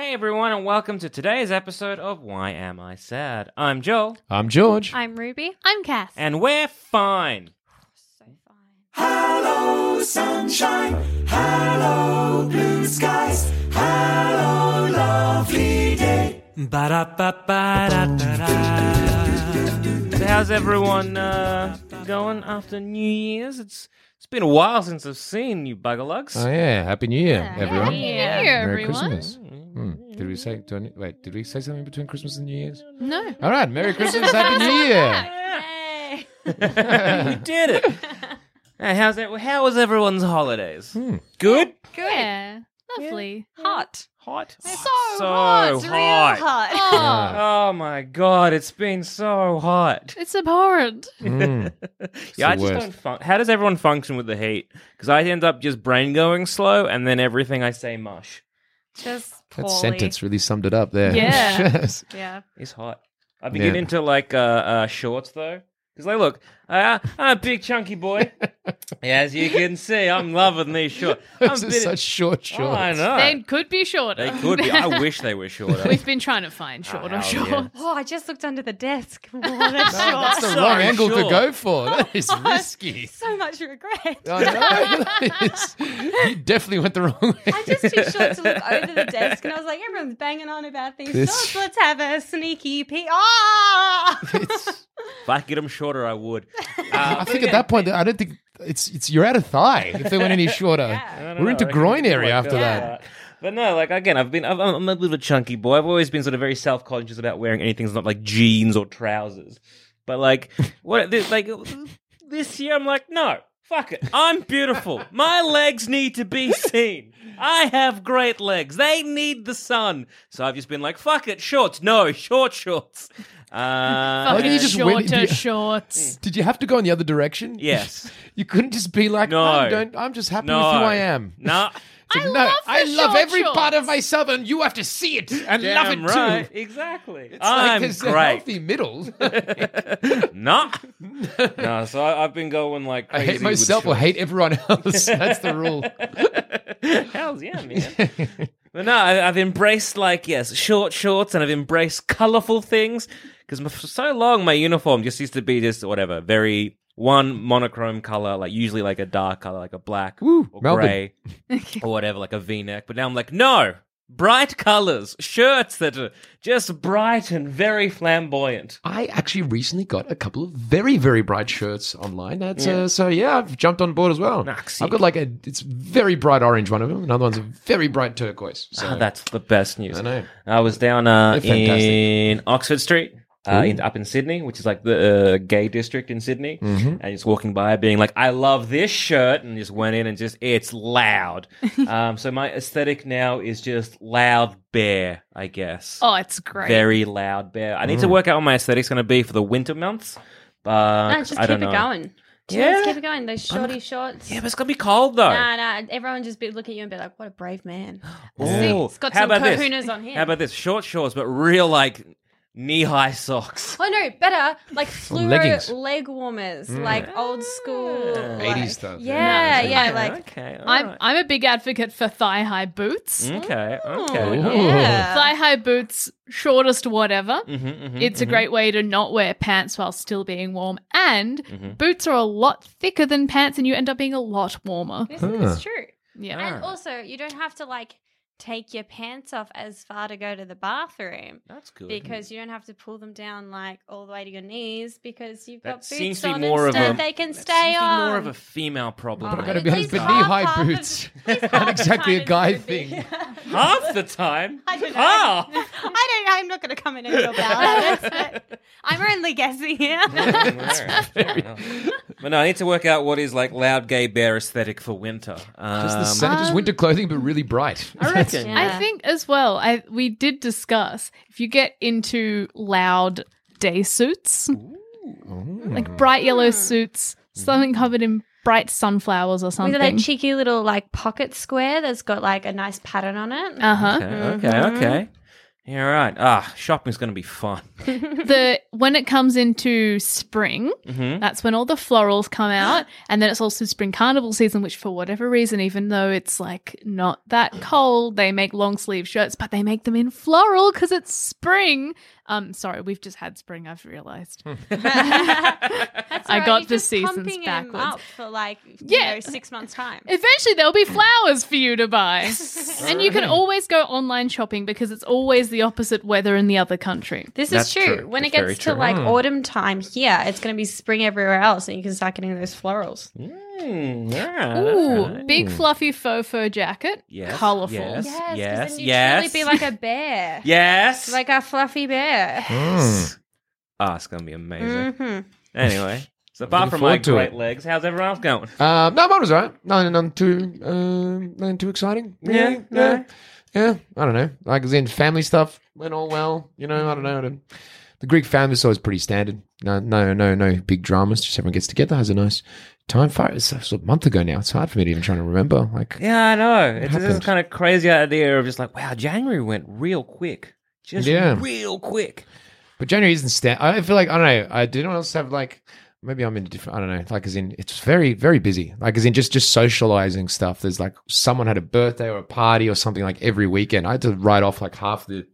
Hey everyone, and welcome to today's episode of Why Am I Sad? I'm Joel, I'm George. I'm Ruby. I'm Cass. and we're fine. so fine. Hello, sunshine. Hello, blue skies. Hello, lovely day. So how's everyone uh, going after New Year's? It's it's been a while since I've seen you buggerlugs. Oh yeah, Happy New Year, everyone. Happy New Year, Merry everyone. Christmas. Hmm. Did we say? Do I, wait, did we say something between Christmas and New Year's? No. All right, Merry Christmas, Happy New Year. Hey. you did it. Hey, how's it? How was everyone's holidays? Hmm. Good. Yeah. Lovely. Hot. Hot. So, so hot. It's hot. hot. Yeah. Oh my god, it's been so hot. It's abhorrent. Mm. yeah, I just worst. don't. Fun- How does everyone function with the heat? Because I end up just brain going slow, and then everything I say mush. Just That sentence really summed it up there. Yeah. Yes. Yeah. It's hot. I begin been Yeah. into like uh, uh, shorts though, because like, look, uh, I'm a big chunky boy. As you can see, I'm loving these shorts. I'm Those a are bit- such short shorts. Oh, I know. They could be shorter. They could be. I wish they were shorter. We've been trying to find shorter hell shorts. yeah. Oh, I just looked under the desk. Oh, that's No, that's the short. wrong Sorry, angle sure. to go for. That is risky. So much regret. I know. That is- you definitely went the wrong way. I'm just too short to look over the desk, and I was like, everyone's banging on about these This- shorts. Let's have a sneaky peek. Ah! if I could get them shorter, I would. Uh, I think at that point, I don't think it's it's you're out of thigh if they went any shorter. I don't We're know, into groin area like after that. But no, like again, I've been I'm, I'm a little bit chunky boy. I've always been sort of very self conscious about wearing anything that's not like jeans or trousers. But like what this, like this year, I'm like no. Fuck it. I'm beautiful. My legs need to be seen. I have great legs. They need the sun. So I've just been like, fuck it, shorts. No, short shorts. Uh, Like, you Fucking just went- shorter you- shorts. Did you have to go in the other direction? yes. You couldn't just be like, No. I don't, I'm just happy No. with who I am. No. It's I no, love I love short every part of shorts. myself, and you have to see it and love it right. too. Exactly. It's I'm like there's a great. healthy middle. no. no, so I, I've been going like I hate myself or hate everyone else. That's the rule. Hells yeah, man. but no, I, I've embraced like yes, short shorts, and I've embraced colorful things because for so long my uniform just used to be just whatever, very one monochrome color, like usually like a dark color, like a black Woo, or Melbourne. gray or whatever, like a V-neck. But now I'm like, no. Bright colors, shirts that are just bright and very flamboyant. I actually recently got a couple of very, very bright shirts online. That's uh, so yeah, I've jumped on board as well. I've got like a it's very bright orange one of them. Another one's a very bright turquoise. So Ah, that's the best news. I know. I was down uh, in Oxford Street, uh, in, up in Sydney, which is like the uh, gay district in Sydney, Mm-hmm. and just walking by, being like, "I love this shirt," and just went in and just it's loud. um, so my aesthetic now is just loud bear, I guess. Oh, it's great. Very loud bear. I need Mm. to work out what my aesthetic's going to be for the winter months. But No, just keep it know. going. Yeah? Just keep it going. Those shorty shorts. Yeah, but it's gonna be cold though. Nah, nah. Everyone just be, look at you and be like, "What a brave man." Ooh, It's got how some about this? kahunas on him. How about this? Short shorts, but real like knee high socks. Oh no, better like fluoro leggings. leg warmers, like old school, like- 80s stuff. Yeah, Yeah. yeah, Okay, like okay, all I'm right. I'm a big advocate for thigh high boots. okay, Ooh, okay. yeah. Thigh high boots, shortest whatever. Mhm, mhm, It's a mhm. great way to not wear pants while still being warm. And boots are a lot thicker than pants, and you end up being a lot warmer. This is true. Yeah. And also, you don't have to like take your pants off as far to go to the bathroom That's good. because you don't have to pull them down like all the way to your knees because you've got That seems boots to be on more of instead. a they can that stay seems on. more of a female problem. But I Oh, gotta be honest, but knee high boots aren't exactly a guy it's thing. Half the time. I don't know. Half. I don't. I'm not going to comment on your balance. but I'm only guessing here. but no, I need to work out what is like loud gay bear aesthetic for winter. Um, Just the same, just winter clothing, but really bright. I reckon. Yeah. I think as well, I we did discuss if you get into loud day suits, like bright yellow suits, something covered in bright sunflowers or something. With something. that cheeky little like pocket square that's got like a nice pattern on it. uh huh. Okay, okay, okay. Yeah, right. Ah, shopping's going to be fun. the when it comes into spring, Mm-hmm. that's when all the florals come out, and then it's also spring carnival season. Which, for whatever reason, even though it's like not that cold, they make long sleeve shirts, but they make them in floral because it's spring. Um, sorry, we've just had spring. I've realized. That's I got the just seasons backwards. up for like Yeah. you know, six months time. Eventually, there'll be flowers for you to buy, and you can always go online shopping because it's always the opposite weather in the other country. This That's is true. true. When That's it gets to true. like autumn time here, it's going to be spring everywhere else, and you can start getting those florals. Mm, all right, Ooh, all right. big fluffy faux fur jacket, Yes, colorful. yes. Yes, Yes, then you yes. truly be like a bear, Yes. like a fluffy bear. Ah, it's going to be amazing. hmm Anyway, so apart looking from my forward to great it. legs, how's everyone else going? Uh, no, mine was alright. Nothing, nothing too, um, nothing too exciting. Yeah, Really. yeah, yeah. I don't know. Like, as in family stuff went all well. You know, I don't know. The, Greek family is always pretty standard. No, no, no, no big dramas. Just everyone gets together, has a nice time. Far it's a month ago now. It's hard for me to even try to remember. Like, Yeah, I know. It's this happened? kind of crazy idea of just like, wow, January went real quick. Just Yeah. real quick. But January isn't stand. I feel like I don't know. I did anyone else have like maybe I'm in a different. I don't know. Like as in, it's very very busy. Like as in just just socializing stuff. There's like someone had a birthday or a party or something like every weekend. I had to write off like half the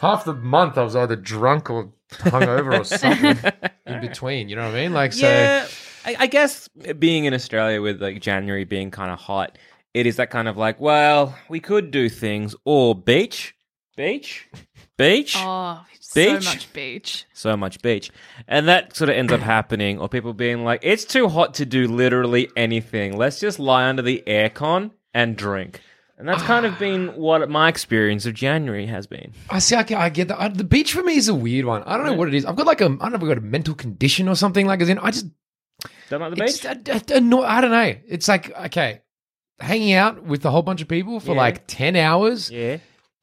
half the month. I was either drunk or hungover or something in between. You know what I mean? Like so. yeah, I, I guess being in Australia with like January being kind of hot, it is that kind of like, well, we could do things or beach, beach, beach. Oh, Beach? so much beach. so much beach. And that sort of ends up happening, or people being like, it's too hot to do literally anything. Let's just lie under the aircon and drink. And that's kind of been what my experience of January has been. I see. I, get- I get that. I, the beach for me is a weird one. I don't know what it is. I've got like a. I don't know if I've got a mental condition or something. Like as in, I just Don't like the It's beach? just, I, I, no, I don't know. It's like okay, hanging out with a whole bunch of people for Yeah. like ten hours. Yeah.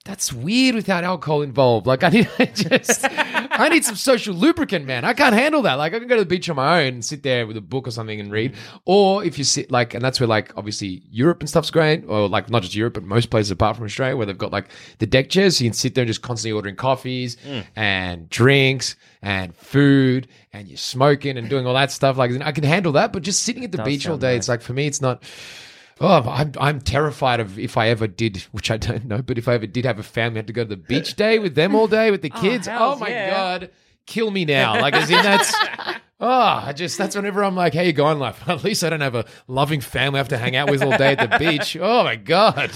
That's weird without alcohol involved. Like I need I just I need some social lubricant, man. I can't handle that. Like I can go to the beach on my own and sit there with a book or something and read. Or if you sit like and that's where like obviously Europe and stuff's great. Or like not just Europe, but most places apart from Australia where they've got like the deck chairs. So you can sit there and just constantly ordering coffees mm. and drinks and food and you're smoking and doing all that stuff. Like I can handle that, but just sitting at the beach all day, nice. it's like for me it's not Oh, I'm I'm terrified of if I ever did, which I don't know, but if I ever did have a family, I had to go to the beach day with them all day with the oh, kids. Oh, hells my yeah. god, kill me now! Like as in that's. Oh, I just that's whenever I'm like, "How you going, life?" At least I don't have a loving family I have to hang out with all day at the beach. Oh my god,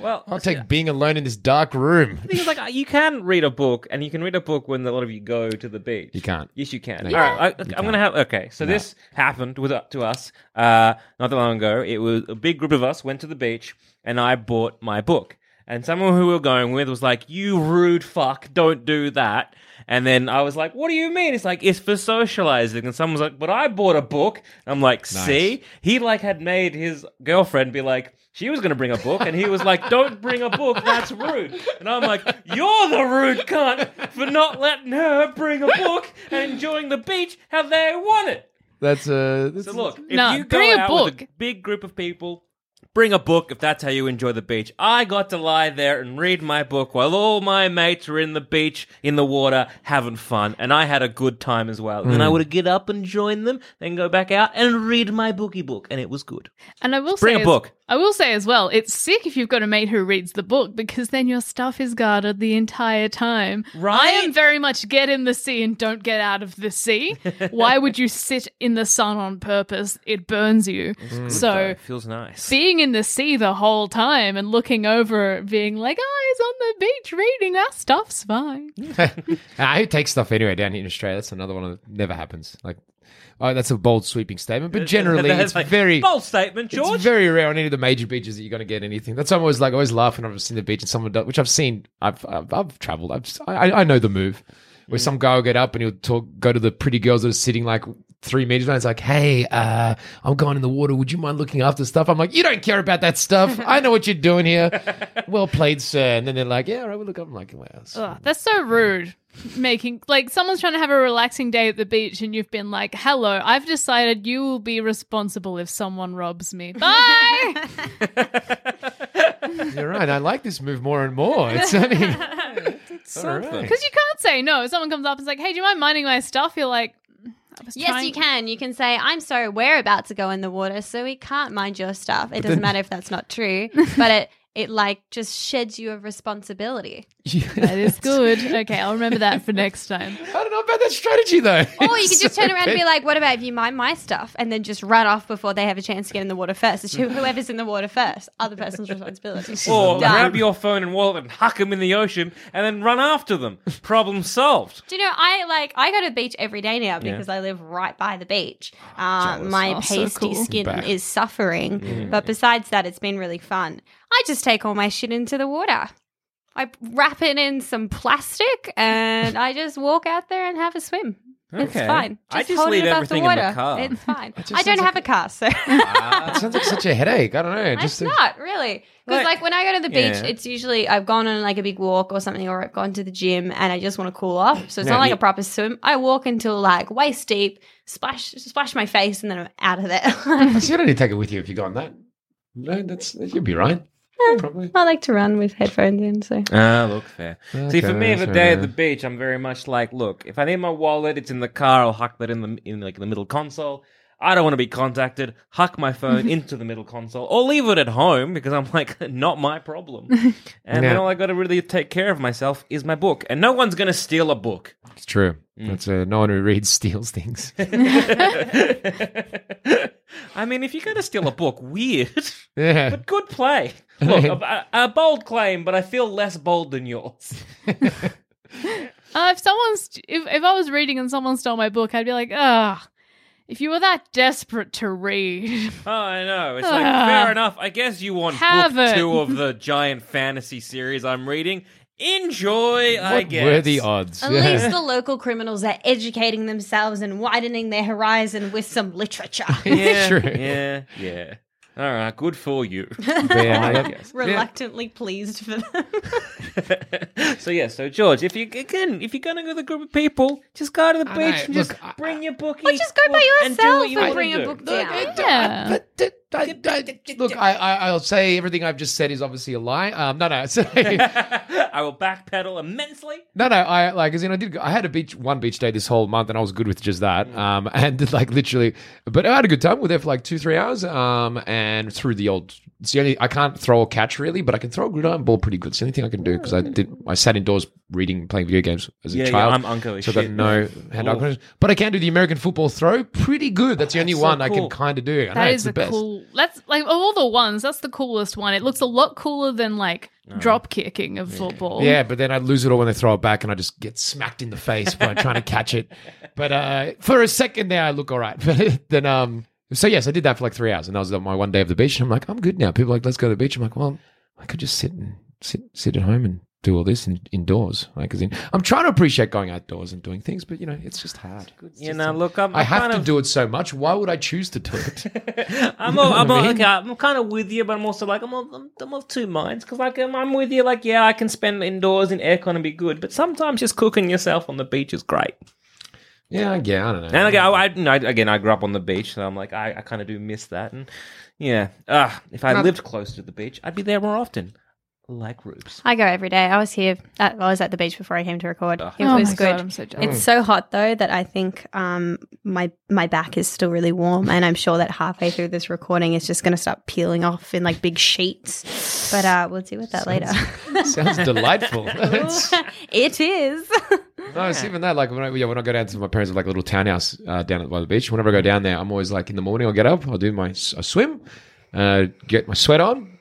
Well, I'll take being alone in this dark room. The thing is, like, you can read a book, and you can read a book when a lot of you go to the beach. You can't. Yes, you can. No, you right, can't. I, I'm going to have. Okay, so this happened with to us uh, not that long ago. It was a big group of us went to the beach, and I bought my book. And someone who we were going with was like, "You rude fuck, don't do that." And then I was like, "What do you mean?" It's like it's for socializing. And someone's like, "But I bought a book." I'm like, "See?" He like had made his girlfriend be like. She was going to bring a book, and he was like, "Don't bring a book. That's rude." And I'm like, "You're the rude cunt for not letting her bring a book and enjoying the beach how they want it." That's uh. So look, if No, you go bring a out with a book. big group of people, bring a book if that's how you enjoy the beach. I got to lie there and read my book while all my mates were in the beach, in the water, having fun. And I had a good time as well. And then I hmm. would get up and join them, then go back out and read my bookie book. And it was good. And I will say Bring a as- book. I will say as well, it's sick if you've got a mate who reads the book because then your stuff is guarded the entire time. Right? I am very much get in the sea and don't get out of the sea. Why would you sit in the sun on purpose? It burns you. So It feels nice. being in the sea the whole time and looking over, being like, oh, he's on the beach reading, our stuff's fine. I take stuff anyway down here in Australia. That's another one that never happens. Like, oh, that's a bold, sweeping statement, but generally it's like, very. bold statement, George. It's very rare on any of the major beaches that you're going to get anything. That's why I'm always like always laugh laughing. I've seen the beach and someone does, which I've seen. I've I've, I've traveled. I've I, I know the move where mm. some guy will get up and he'll talk, go to the pretty girls that are sitting like three meters away. It's like, hey, uh, I'm going in the water. Would you mind looking after stuff? I'm like, you don't care about that stuff. I know what you're doing here. well played, sir. And then they're like, yeah, all right, we'll look up. I'm like, wow. that's- Ugh, that's so rude. Making like someone's trying to have a relaxing day at the beach, and you've been like, "Hello, I've decided you will be responsible if someone robs me." Bye. You're right. I like this move more and more. It's, I mean. Because you can't say no. If someone comes up and is like, "Hey, do you mind minding my stuff?" You're like, Yes, trying- you can. You can say, I'm sorry, we're about to go in the water, so we can't mind your stuff. It doesn't matter if that's not true, but it, it like just sheds you of responsibility. That is good. Okay, I'll remember that for next time. I don't know about that strategy though. Or you could just turn around and be like, what about if you mind my stuff? And then just run off before they have a chance to get in the water first. It's whoever's in the water first, other person's responsibility. Or Done. grab your phone and wallet and huck them in the ocean and then run after them. Problem solved. Do you know, I like, I go to the beach every day now because I live right by the beach. Uh, my Oh, so pasty cool. skin Back. is suffering. But besides that, it's been really fun. I just take all my shit into the water. I wrap it in some plastic and I just walk out there and have a swim. It's Okay. fine. I just hold leave it above everything the in the water. car. It's fine. just I don't have like a car, so It sounds like such a headache. I don't know. it's Just not really. Because Like- like, when I go to the beach, Yeah. it's usually I've gone on like a big walk or something, or I've gone to the gym and I just want to cool off. So it's Yeah, not like you- a proper swim. I walk until like waist deep, splash splash my face, and then I'm out of there. So you don't need to take it with you if you go on that. No, that's you'll be right. Probably. I like to run with headphones in, so Ah, look fair. See, for me, the that's day at the beach, I'm very much like, look, if I need my wallet, it's in the car. I'll huck that in the in like the middle console. I don't want to be contacted. Huck my phone into the middle console, or leave it at home because I'm like, not my problem. And then all I got to really take care of myself is my book, and no one's gonna steal a book. It's true. Mm. That's uh, no one who reads steals things. I mean, if you're gonna steal a book, weird, yeah. but good play. Look, a, a bold claim, but I feel less bold than yours. Uh, if someone's if, if I was reading and someone stole my book, I'd be like, ah, if you were that desperate to read, Oh, I know. It's like fair enough. I guess you want Have book it. two of the giant fantasy series I'm reading. Enjoy, I what guess. were the odds? at Yeah. least the local criminals are educating themselves and widening their horizon with some literature. Yeah, True. yeah, yeah. All right, good for you. Yeah, I guess. Reluctantly pleased for them. so yeah, so George, if you again, if you're gonna go with a group of people, just go to the I beach know, and just look, I- bring your bookie. Or just go by book and do yourself what you and wanna bring a do. book down. it- Yeah. I- but- I- I- look, I, I, I'll say everything I've just said is obviously a lie. Um, no, no, I will backpedal immensely. no, no. I like, as in, I did. I had a beach, one beach day this whole month, and I was good with just that. Um, and like literally, but I had a good time. We were there for like two, three hours. Um, and through the old. It's the only I can't throw a catch really, but I can throw a gridiron ball pretty good. It's the only thing I can do because I did. I sat indoors reading, playing video games as a Yeah, yeah, child. I'm uncle so I got no hand eye coordination. But I can do the American football throw pretty good. That's the only That's so one I can kind of do. I know, that it's the a best. cool. That's like of all the ones. That's the coolest one. It looks a lot cooler than like drop kicking of football. Yeah, but then I'd lose it all when they throw it back, and I just get smacked in the face by trying to catch it. But uh, for a second there, I look all right. But then, um, so yes, I did that for like three hours, and that was my one day of the beach. And I'm like, I'm good now. People are like, let's go to the beach. I'm like, well, I could just sit and sit sit at home and do all this in, indoors. Like, in, I'm trying to appreciate going outdoors and doing things, but you know, it's just hard. It's You just know, hard. look, I'm, I have kind to of, do it so much. Why would I choose to do it? I'm, all, I'm, all, okay, I'm kind of with you, but I'm also like I'm, all, I'm, I'm of two minds because like I'm, I'm with you. Like, yeah, I can spend indoors in aircon and be good, but sometimes just cooking yourself on the beach is great. Yeah, yeah, I don't know. And again, I, I, you know, again, I grew up on the beach, so I'm like, I, I kind of do miss that. And yeah, ah, if I lived close to the beach, I'd be there more often. Like Rubes. I go every day. I was here. At, I was at the beach before I came to record. Oh. It oh was my good. god, I'm so jealous. It's so hot though that I think um, my my back is still really warm, and I'm sure that halfway through this recording, it's just going to start peeling off in like big sheets. But uh, we'll deal with that later. Sounds delightful. It's- no, it's even that. Like when I, yeah, when I go down to my parents' like little townhouse uh, down at by the beach. Whenever I go down there, I'm always like in the morning. I'll get up. I'll do my s- a swim, uh, get my sweat on,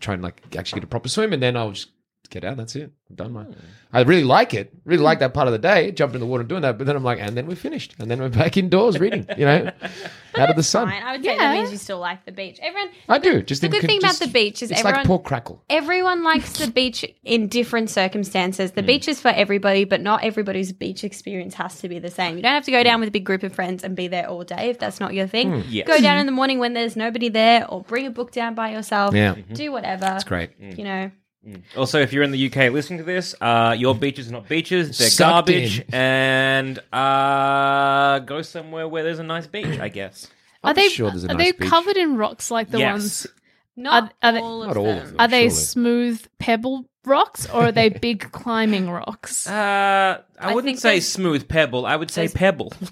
try and like actually get a proper swim, and then I'll just get out. That's it. I'm done. My, I really like it. Really like that part of the day, jumping in the water and doing that. But then I'm like, and then we're finished, and then we're back indoors reading. You know, out of the sun. Fine. I would say Yeah. that means you still like the beach. Everyone. I do. Just The in good con- thing about just- the beach is it's everyone- like pork crackle. Everyone likes the beach in different circumstances. Hmm. The beach is for everybody, but not everybody's beach experience has to be the same. You don't have to go down with a big group of friends and be there all day if that's not your thing. Hmm. Yes. Go down in the morning when there's nobody there, or bring a book down by yourself. Yeah. Do whatever. That's great. You know. Also, if you're in the UK listening to this, uh, your beaches are not beaches; they're Sucked garbage. in. And uh, go somewhere where there's a nice beach, I guess. are I'm they sure there's a are nice they beach. covered in rocks like the Yes. ones? Not Are- are they- all, of, Not all them. of them. Are they Surely. smooth pebble rocks or are they big climbing rocks? Uh, I, I wouldn't think say there's- smooth pebble. I would say there's- pebble.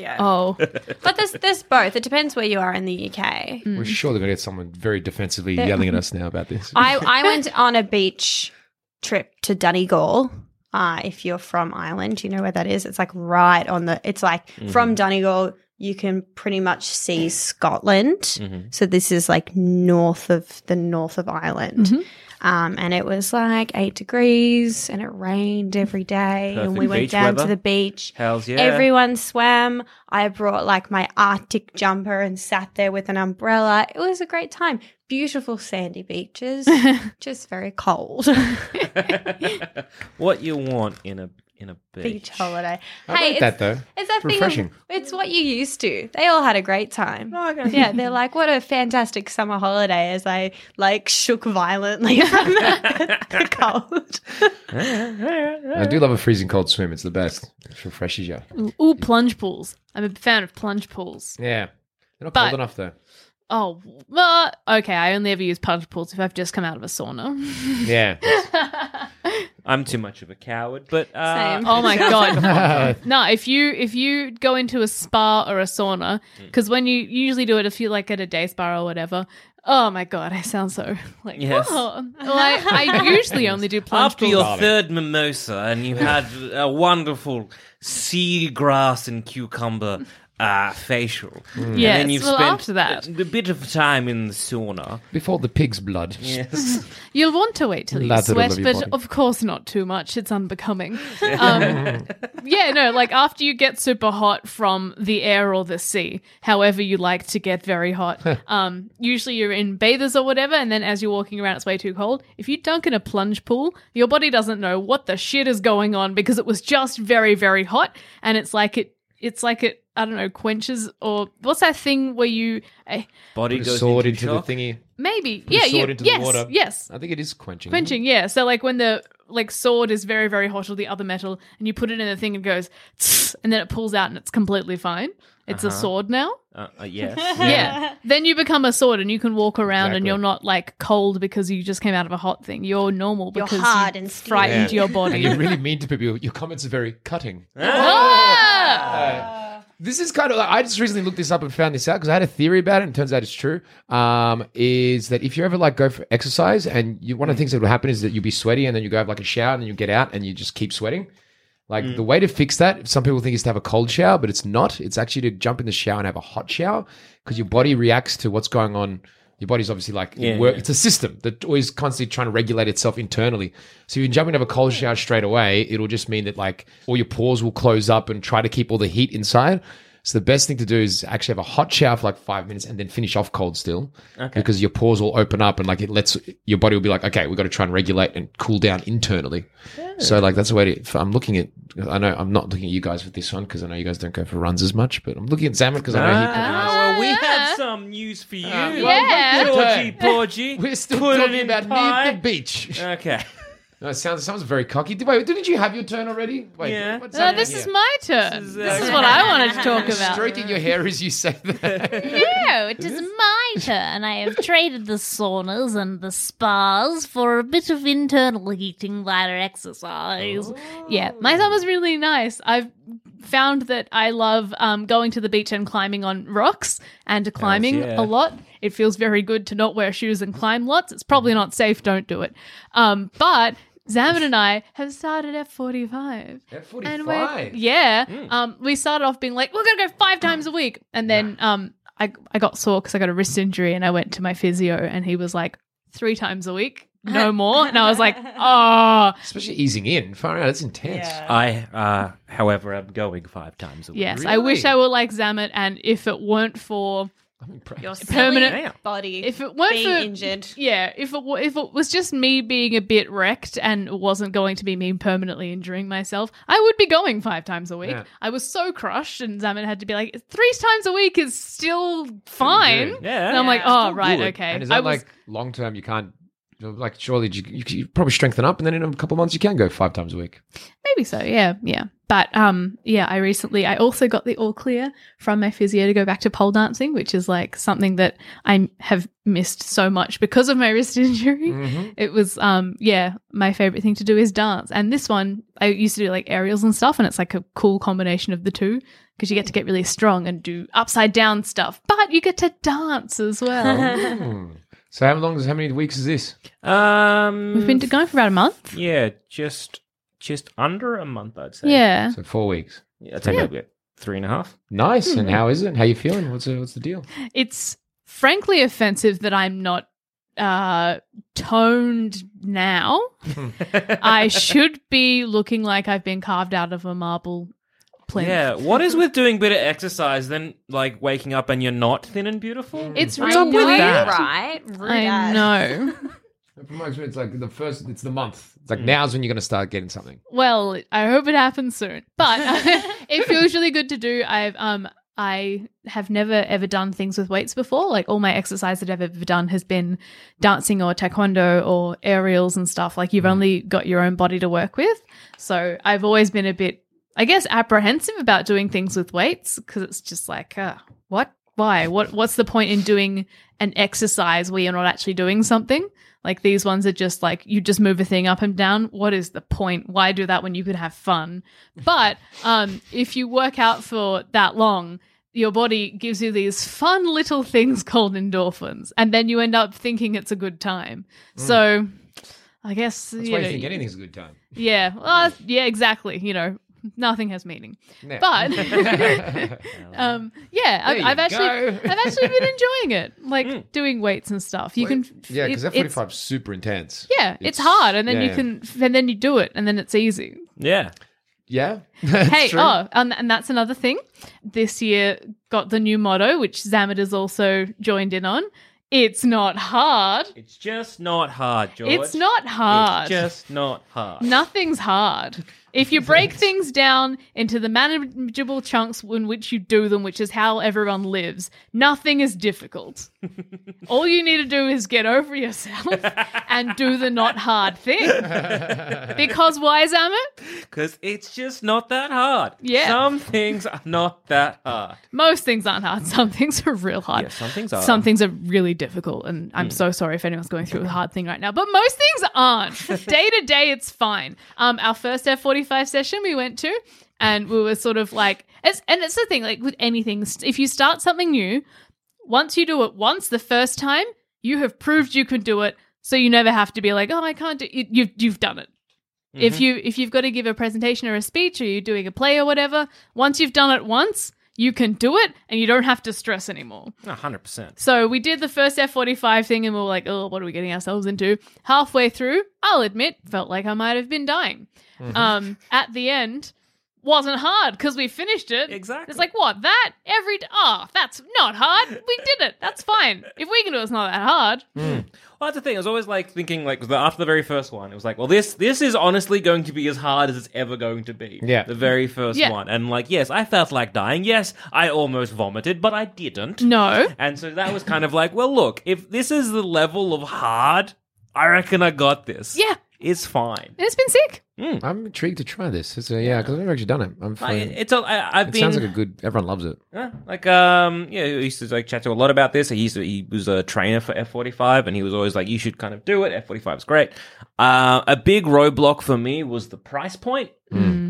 Yeah. Oh, But there's there's both. It depends where you are in the UK. Mm. We're sure they're going to get someone very defensively yelling at us now about this. I, I went on a beach trip to Donegal. Uh, if you're from Ireland, do you know where that is? It's like right on the. It's like mm-hmm. from Donegal, you can pretty much see Scotland. Mm-hmm. So this is like north of the north of Ireland. Mm-hmm. Um, and it was like eight degrees, and it rained every day. and we went down to the beach. Hells yeah! Everyone swam. I brought like my Arctic jumper and sat there with an umbrella. It was a great time. Beautiful sandy beaches, just very cold. what you want in a in a beach? Beach holiday. I like it's, that though. It's that thing. refreshing. Of, it's what you used to. They all had a great time. Oh, yeah, they're like, what a fantastic summer holiday. As I like shook violently from the, the cold. I do love a freezing cold swim. It's the best. It refreshes you. ooh, plunge pools. I'm a fan of plunge pools. Yeah. They're not But- cold enough though. Oh, well, okay. I only ever use plunge pools if I've just come out of a sauna. Yeah. I'm too much of a coward, but uh, Same. Oh my god! no, if you if you go into a spa or a sauna, Mm. because when you you usually do it if you like at a day spa or whatever. Oh my god, I sound so like Yes. oh. Well, I, I usually only do plunge After pools. your third mimosa and you had a wonderful sea grass and cucumber uh, facial, and Yes, then you've well, spent after that. a, a bit of time in the sauna. Before the pig's blood. Yes, You'll want to wait till you Lather sweat, of but body. of course not too much. It's unbecoming. Um, yeah, no, like after you get super hot from the air or the sea, however you like to get very hot, um, usually you're in bathers or whatever, and then as you're walking around, it's way too cold. If you dunk in a plunge pool, your body doesn't know what the shit is going on because it was just very, very hot, and it's like it. It's like it, I don't know, quenches or what's that thing where you eh, body goes sword into, into the thingy. maybe Put a yeah, sword yeah into the yes, water. yes, I think it is quenching. Quenching, yeah. So like when the like sword is very very hot or the other metal, and you put it in the thing and it goes, "Tss," and then it pulls out and it's completely fine. It's a sword now. Uh, uh, yes. Yeah. Then you become a sword and you can walk around and you're not like cold because you just came out of a hot thing. You're normal because You're because hard you and steely. frightened Yeah. your body. And you're really mean to people. Your comments are very cutting. Ah! This is kind of. I just recently looked this up and found this out because I had a theory about it, and it turns out it's true. Um, is that if you ever like go for exercise, and you, one of the things that will happen is that you'll be sweaty, and then you go have like a shower, and then you get out, and you just keep sweating. Like the way to fix that, some people think is to have a cold shower, but it's not. It's actually to jump in the shower and have a hot shower because your body reacts to what's going on. Your body's obviously like it work, yeah. it's a system that always constantly trying to regulate itself internally. So if you jump into a cold shower straight away, it'll just mean that like all your pores will close up and try to keep all the heat inside. So the best thing to do is actually have a hot shower for like five minutes and then finish off cold still, because your pores will open up and like it lets your body will be like, okay, we've got to try and regulate and cool down internally. So like that's the way to. I'm looking at. I know I'm not looking at you guys with this one because I know you guys don't go for runs as much, but I'm looking at Zaman because I know he. Ah, well, we some news for you. Uh, well, Yeah. Georgie, Porgy. We're still Put talking in about pie. near the beach. Okay. No, it sounds sounds very cocky. Did- Wait, didn't you have your turn already? Wait, Yeah. what's No, happening this here? is my turn. This This is, is, uh, what I wanted to talk about. Stroking your hair as you say that. No, it is my turn. I have traded the saunas and the spas for a bit of internal heating via exercise. Yeah, my summer's really nice. I've found that I love um, going to the beach and climbing on rocks and climbing yeah. a lot. It feels very good to not wear shoes and climb lots. It's probably not safe. Don't do it. Um, but Zaman and I have started F45. F45? And we're, yeah. Um, we started off being like, we're going to go five times a week. And then um, I, I got sore because I got a wrist injury and I went to my physio and he was like, three times a week, no more. And I was like, oh, Especially easing in. Far out, it's intense. I, uh, however, am going five times a week. yes. I wish I were like Zamet. And if it weren't for, I'm impressed. Your Permanent- body. if it weren't being for, injured. yeah, if it, if it was just me being a bit wrecked and it wasn't going to be me permanently injuring myself, I would be going five times a week. Yeah. I was so crushed, and Zaman had to be like, three times a week is still fine. Yeah. And I'm like, oh, right, Good. okay. And is I that was- like long term? You can't. Like, surely you, you, you probably strengthen up, and then in a couple of months you can go five times a week. Maybe so, yeah, yeah. But um, yeah, I recently I also got the all clear from my physio to go back to pole dancing, which is like something that I have missed so much because of my wrist injury. Mm-hmm. It was um, yeah, my favorite thing to do is dance, and this one I used to do like aerials and stuff, and it's like a cool combination of the two because you get to get really strong and do upside down stuff, but you get to dance as well. Hmm. So how long? Is how many weeks is this? Um, We've been going for about a month. yeah, just just under a month, I'd say. Yeah. So four weeks. yeah I'd say maybe three and a half. Nice. Hmm. And how is it? How you feeling? What's the, what's the deal? it's frankly offensive that I'm not uh toned now. I should be looking like I've been carved out of a marble plinth. Yeah, what is with doing a bit of exercise, then like waking up and you're not thin and beautiful? It's I really know, that? right? Rude I as. know. From my experience, like the first, it's the month. It's Hmm. like now's when you're going to start getting something. Well, I hope it happens soon. But it feels really good to do. I've um I have never ever done things with weights before. Like all my exercise that I've ever done has been dancing or taekwondo or aerials and stuff. Like you've only got your own body to work with. So I've always been a bit, I guess, apprehensive about doing things with weights because it's just like, uh, what? Why? What? What's the point in doing an exercise where you're not actually doing something? Like these ones are just like you just move a thing up and down. What is the point? Why do that when you could have fun? But um, if you work out for that long, your body gives you these fun little things called endorphins, and then you end up thinking it's a good time. So, I guess That's you why know, you think anything's a good time. yeah, well, yeah, exactly. You know, nothing has meaning. Yeah. But um, yeah, I've, I've actually go. I've actually been enjoying it, like doing weights and stuff. You can yeah, because it- F forty it's- five is super intense. Yeah, it's, hard, and then yeah, you yeah. can, and then you do it, and then it's easy. yeah. Yeah. hey, True. oh, and, and that's another thing. This year got the new motto, which Zamet has also joined in on. It's not hard. It's just not hard, George. It's not hard. It's just not hard. Nothing's hard. If you break things down into the manageable chunks in which you do them, which is how everyone lives, nothing is difficult. All you need to do is get over yourself and do the not hard thing. Because why, Zamet? Because it's just not that hard. Yeah. Some things are not that hard. Most things aren't hard. Some things are real hard. Yeah, some things are. Some things are really difficult, and I'm so sorry if anyone's going through a hard thing right now. But most things aren't. day to day, it's fine. Um, our first F45 session we went to, and we were sort of like, it's, and it's the thing, like with anything, if you start something new, once you do it once, the first time, you have proved you can do it, so you never have to be like, oh, I can't do it. You've you've done it. If mm-hmm. you if you've got to give a presentation or a speech or you're doing a play or whatever, once you've done it once, you can do it and you don't have to stress anymore. Hundred percent. So we did the first F45 thing and we were like, oh, what are we getting ourselves into? Halfway through, I'll admit, felt like I might have been dying. Um, at the end, wasn't hard because we finished it. Exactly. It's like, what? That? Every. d- Oh, that's not hard. We did it. That's fine. If we can do it, it's not that hard. Well, that's the thing. I was always like thinking, like the- after the very first one, it was like, well, this this is honestly going to be as hard as it's ever going to be. Yeah. the very first Yeah. one, and like, yes, I felt like dying. Yes, I almost vomited, but I didn't. No. And so that was kind of like, well, look, if this is the level of hard, I reckon I got this. Yeah. Is fine. And it's been sick. I'm intrigued to try this. It's a, yeah, because I've never actually done it. I'm Like, fine. it's a, I, I've it been. sounds like a good. Everyone loves it. Yeah, like um, yeah, he used to like chat to a lot about this. He used to, he was a trainer for F forty five, and he was always like, "You should kind of do it. F forty five is great." Uh, a big roadblock for me was the price point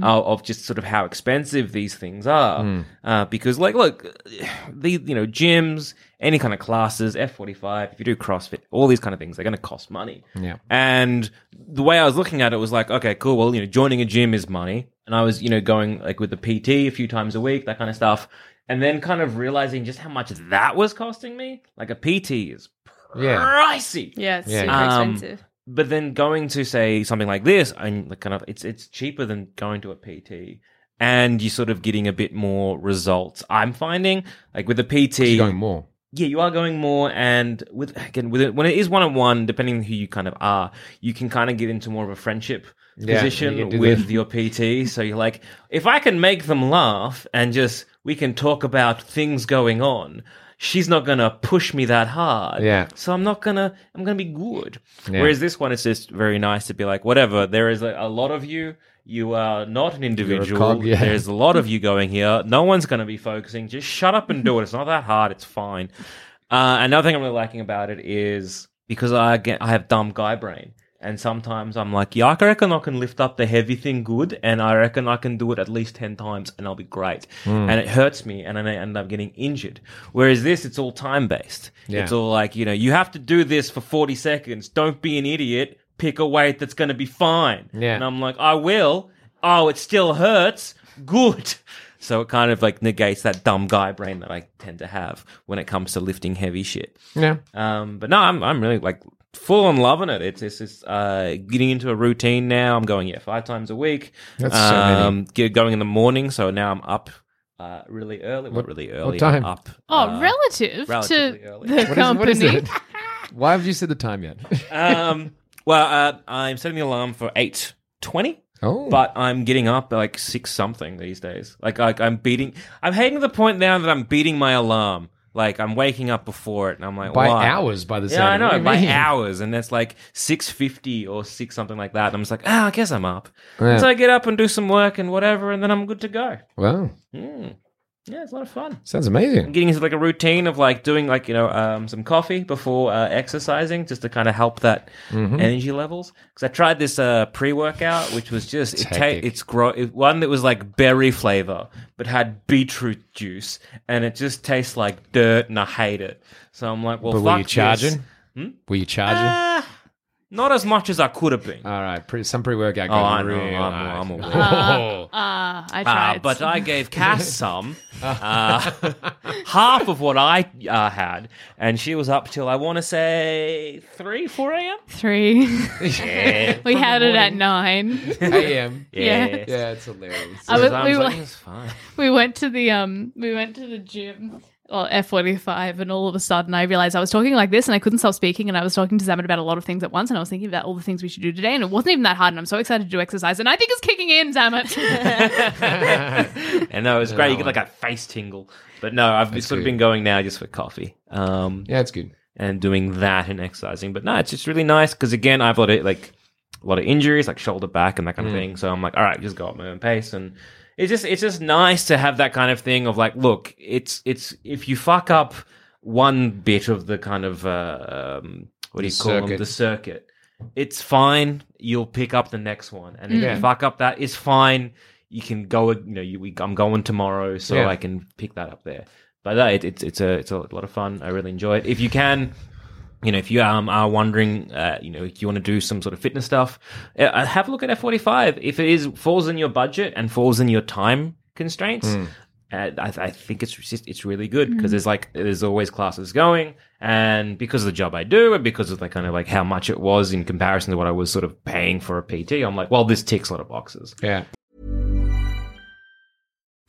Hmm. uh, of just sort of how expensive these things are. Uh, because like, look, the you know gyms, any kind of classes, F forty five, if you do CrossFit, all these kind of things, they're going to cost money. Yeah. And the way I was looking at it was like, okay, cool. Well, you know, joining a gym is money. And I was, you know, going like with the PT a few times a week, that kind of stuff. And then kind of realizing just how much that was costing me. Like a PT is Yeah. pricey. Yeah, it's Yeah. super Um, expensive. But then going to say something like this, and kind of, it's it's cheaper than going to a PT, and you're sort of getting a bit more results. I'm finding like with a PT, You're going more. yeah, you are going more, and with again, with it, when it is one on one, depending on who you kind of are, you can kind of get into more of a friendship Yeah, position with your PT. So you're like, if I can make them laugh and just we can talk about things going on, she's not gonna push me that hard. Yeah. So I'm not gonna, I'm gonna be good. Yeah. Whereas this one, it's just very nice to be like, whatever. There is a, a lot of you. You are not an individual. cog, yeah. There's a lot of you going here. No one's to be focusing. Just shut up and do it. It's not that hard. It's fine. Uh, another thing I'm really liking about it is because I get I have dumb guy brain, and sometimes I'm like, yeah, I reckon I can lift up the heavy thing good, and I reckon I can do it at least ten times, and I'll be great. Hmm. And it hurts me, and then I end up getting injured. Whereas this, it's all time based. Yeah. It's all like you know, you have to do this for 40 seconds. Don't be an idiot. Pick a weight that's going to be fine. Yeah. And I'm like, I will. Oh, it still hurts. Good. So it kind of like negates that dumb guy brain that I tend to have when it comes to lifting heavy shit. Yeah. Um, but no, I'm I'm really like full on loving it. It's it's, it's uh, getting into a routine now. I'm going yeah five times a week. That's so many. um, going in the morning. So now I'm up uh, really early. What, What- really what early? time? Up. Oh, uh, relative to early. the What is, company. what is it? Why have you said the time yet? um, well, uh, I'm setting the alarm for eight twenty. oh, But I'm getting up like six something these days. Like, like I'm beating. I'm heading to the point now that I'm beating my alarm. Like I'm waking up before it, and I'm like, by why? hours by the Yeah, I know by mean? hours, and it's like six fifty or six something like that. And I'm just like, ah, I guess I'm up. Yeah. So I get up and do some work and whatever, and then I'm good to go. Wow, Mm. Yeah, it's a lot of fun. sounds I'm amazing. getting into like a routine of like doing like you know um, some coffee before uh, exercising just to kind of help that Mm-hmm. energy levels. Because I tried this uh, pre workout, which was just It's it ta- it's gro- it, one that was like berry flavor but had beetroot juice, and it just tastes like dirt, and I hate it. So I'm like, well, But fuck were you charging? This. Were you charging? Ah, not as much as I could have been. All right, pre- some pre-workout Oh, goes I know, I'm, hard. I'm aware. Oh. Ah, I Uh, tried. but I gave Cass some, uh, half of what I uh, had, and she was up till I want to say three, four a.m. three. Yeah, we had it at nine. AM. Yeah. Yeah, it's hilarious. I was, So I we, was like, were- it's fine. we went to the um we went to the gym or F forty five and all of a sudden I realized I was talking like this and I couldn't stop speaking and I was talking to Zaman about a lot of things at once and I was thinking about all the things we should do today and it wasn't even that hard and I'm so excited to do exercise and I think it's kicking in, Zamet. And no, it was great. You get like a face tingle. But no, I've That's sort of been going now just for coffee. Um, yeah, it's good. and doing that and exercising. But no, it's just really nice because again, I've got a, like a lot of injuries, like shoulder, back, and that kind of thing. So I'm like, all right, just go at my own pace, and it's just it's just nice to have that kind of thing of like, look, it's it's if you fuck up one bit of the kind of uh, um, what do you The call them, circuit. the circuit. It's fine. You'll pick up the next one, and if Yeah. you fuck up that, it's fine. You can go. You know, you, we, I'm going tomorrow, so Yeah. I can pick that up there. But uh, it, it's it's a it's a lot of fun. I really enjoy it. If you can, you know, if you um, are wondering, uh, you know, if you want to do some sort of fitness stuff, uh, have a look at F45. If it is falls in your budget and falls in your time constraints, Hmm. uh, I, I think it's just it's really good because there's like there's always classes going, and because of the job I do, and because of the kind of like how much it was in comparison to what I was sort of paying for a PT, I'm like, well, this ticks a lot of boxes. Yeah.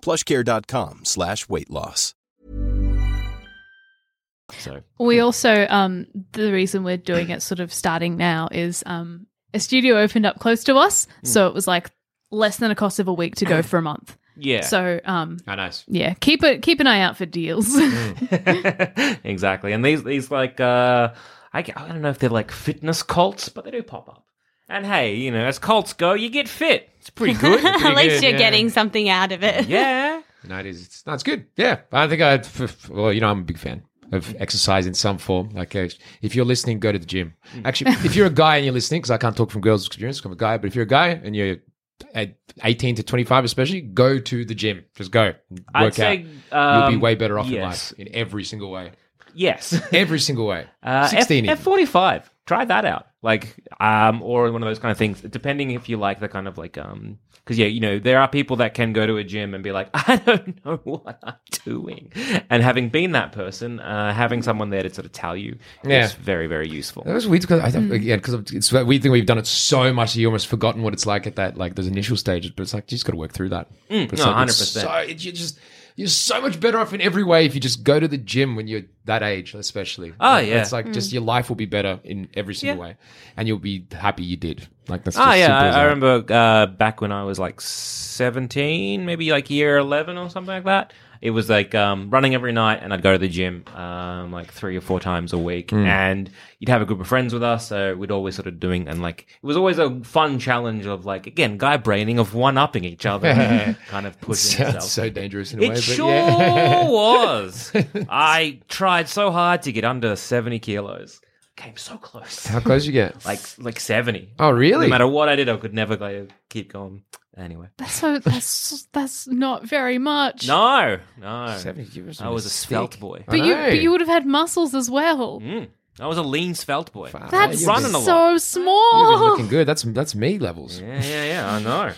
plushcare.com slash weight loss. So We also um the reason we're doing it sort of starting now is um a studio opened up close to us, so it was like less than a cost of a week to go for a month. yeah. So um Oh, nice. yeah, keep it keep an eye out for deals. exactly. And these these like uh I, g- I don't know if they're like fitness cults, but they do pop up. And hey, you know, as cults go, you get fit. It's pretty good. At least good, you're yeah. getting something out of it. yeah. No, it is. It's, no, it's good. Yeah, I think I'd. Well, you know, I'm a big fan of exercise in some form. Like, uh, if you're listening, go to the gym. Actually, if you're a guy and you're listening, because I can't talk from girls' experience, 'cause I'm a guy. But if you're a guy and you're at 18 to 25, especially, go to the gym. Just go, work I'd out. say, You'll be um, way better off in life in every single way. Yes. Every single way. Uh, 16 F, even. forty five. Try that out. Like, um, or one of those kind of things. Depending if you like the kind of like, um, because yeah, you know, there are people that can go to a gym and be like, I don't know what I'm doing, and having been that person, uh, having someone there to sort of tell you Yeah. is very very useful. That was weird because I Hmm. thought, again, because it's a weird thing we've done it so much you almost forgotten what it's like at that, like those initial stages. But it's like, you just got to work through that. But it's Mm, no, like, 100%. So, it- you just, you're so much better off in every way if you just go to the gym when you're that age, especially. Oh, Like, yeah. It's like just mm. your life will be better in every single Yeah. way. And you'll be happy you did. Like, that's ah, just Oh yeah, I, I remember uh, back when I was like seventeen, maybe like year eleven or something like that. It was like um, running every night, and I'd go to the gym um, like three or four times a week, Hmm. and you'd have a group of friends with us. So we'd always sort of doing, and like it was always a fun challenge of like again guy braining of one upping each other, kind of pushing yourself. so dangerous in a It way. But sure yeah. was. I tried so hard to get under seventy kilos. Came so close. How close you get? Like like seventy. oh, really? No matter what I did, I could never like, keep going. Anyway, so that's that's not very much. no, no, 70 years I was a stick. svelte boy. But you I but you would have had muscles as well. Mm, I was a lean svelte boy. Fuck. That's you've running been- a so lot. You've small. been looking good. That's that's me levels. Yeah, yeah, yeah. I know.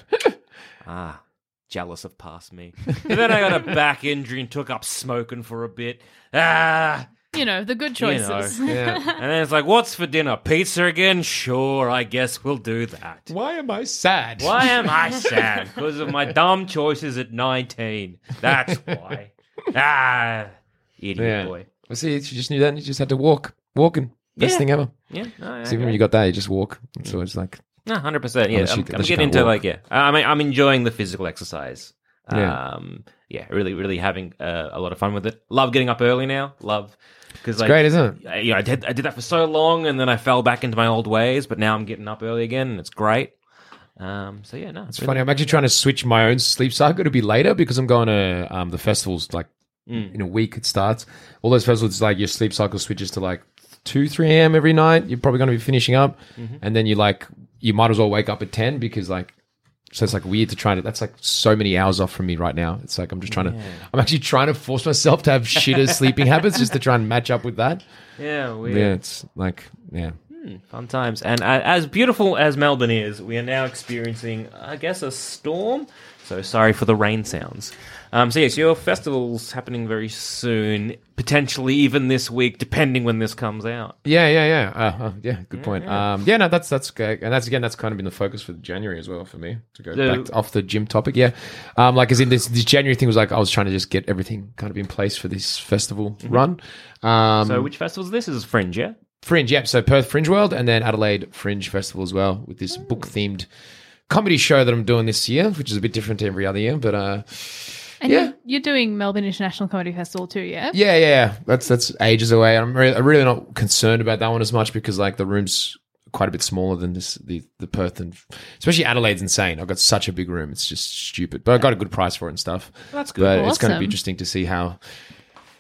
ah, jealous of past me. And then I got a back injury and took up smoking for a bit. Ah, You know the good You know. choices. Yeah. and then it's like, what's for dinner? Pizza again? Sure, I guess we'll do that. Why am I sad? Why am I sad? Because of my dumb choices at 19. That's why. Ah, idiot Yeah. boy. Well, see, you just knew that. You just had to walk. Walking. Best Yeah. thing ever. Yeah, no, See, okay. when you got that, you just walk. So it's like, No, hundred percent. Yeah, Unless I'm, you- I'm unless you getting can't into walk. like yeah. I mean, I'm enjoying the physical exercise. Yeah. Um, yeah, really, really having uh, a lot of fun with it. Love getting up early now. Love because like, great, isn't it? uh, Yeah, I did. I did that for so long, and then I fell back into my old ways. But now I'm getting up early again, and it's great. Um, so yeah, no, It's funny. I'm actually trying to switch my own sleep cycle to be later because I'm going to um, the festivals like Mm. in a week. It starts. All those festivals, it's like your sleep cycle switches to like two, three a.m. every night. You're probably going to be finishing up, Mm-hmm. and then you like you might as well wake up at ten because like. So it's like weird to try to. That's like so many hours off from me right now. It's like I'm just trying to. I'm actually trying to force myself to have shitter sleeping habits just to try and match up with that. Yeah, weird. Yeah, it's like yeah. Fun times. And uh, as beautiful as Melbourne is, we are now experiencing, I guess, a storm. So sorry for the rain sounds. Um, so yes, your festival's happening very soon, potentially even this week, depending when this comes out. Yeah, yeah, yeah. Uh, uh, yeah, good point. Um, yeah, no, that's that's great. and that's again that's kind of been the focus for January as well for me to go back to- off the gym topic. Yeah, um, like as in this this January thing was like I was trying to just get everything kind of in place for this festival run. Um, so which festival's this? Is Fringe, yeah? Fringe, yep. So Perth Fringe World and then Adelaide Fringe Festival as well with this book themed comedy show that I'm doing this year, which is a bit different to every other year. But uh, And Yeah. you're, you're doing Melbourne International Comedy Festival too, yeah? yeah, yeah, yeah, that's that's ages away. I'm really, I'm really not concerned about that one as much because like the room's quite a bit smaller than this the the Perth and especially Adelaide's insane. I've got such a big room; it's just stupid. But I got a good price for it and stuff. That's good. But it's going to be interesting to see how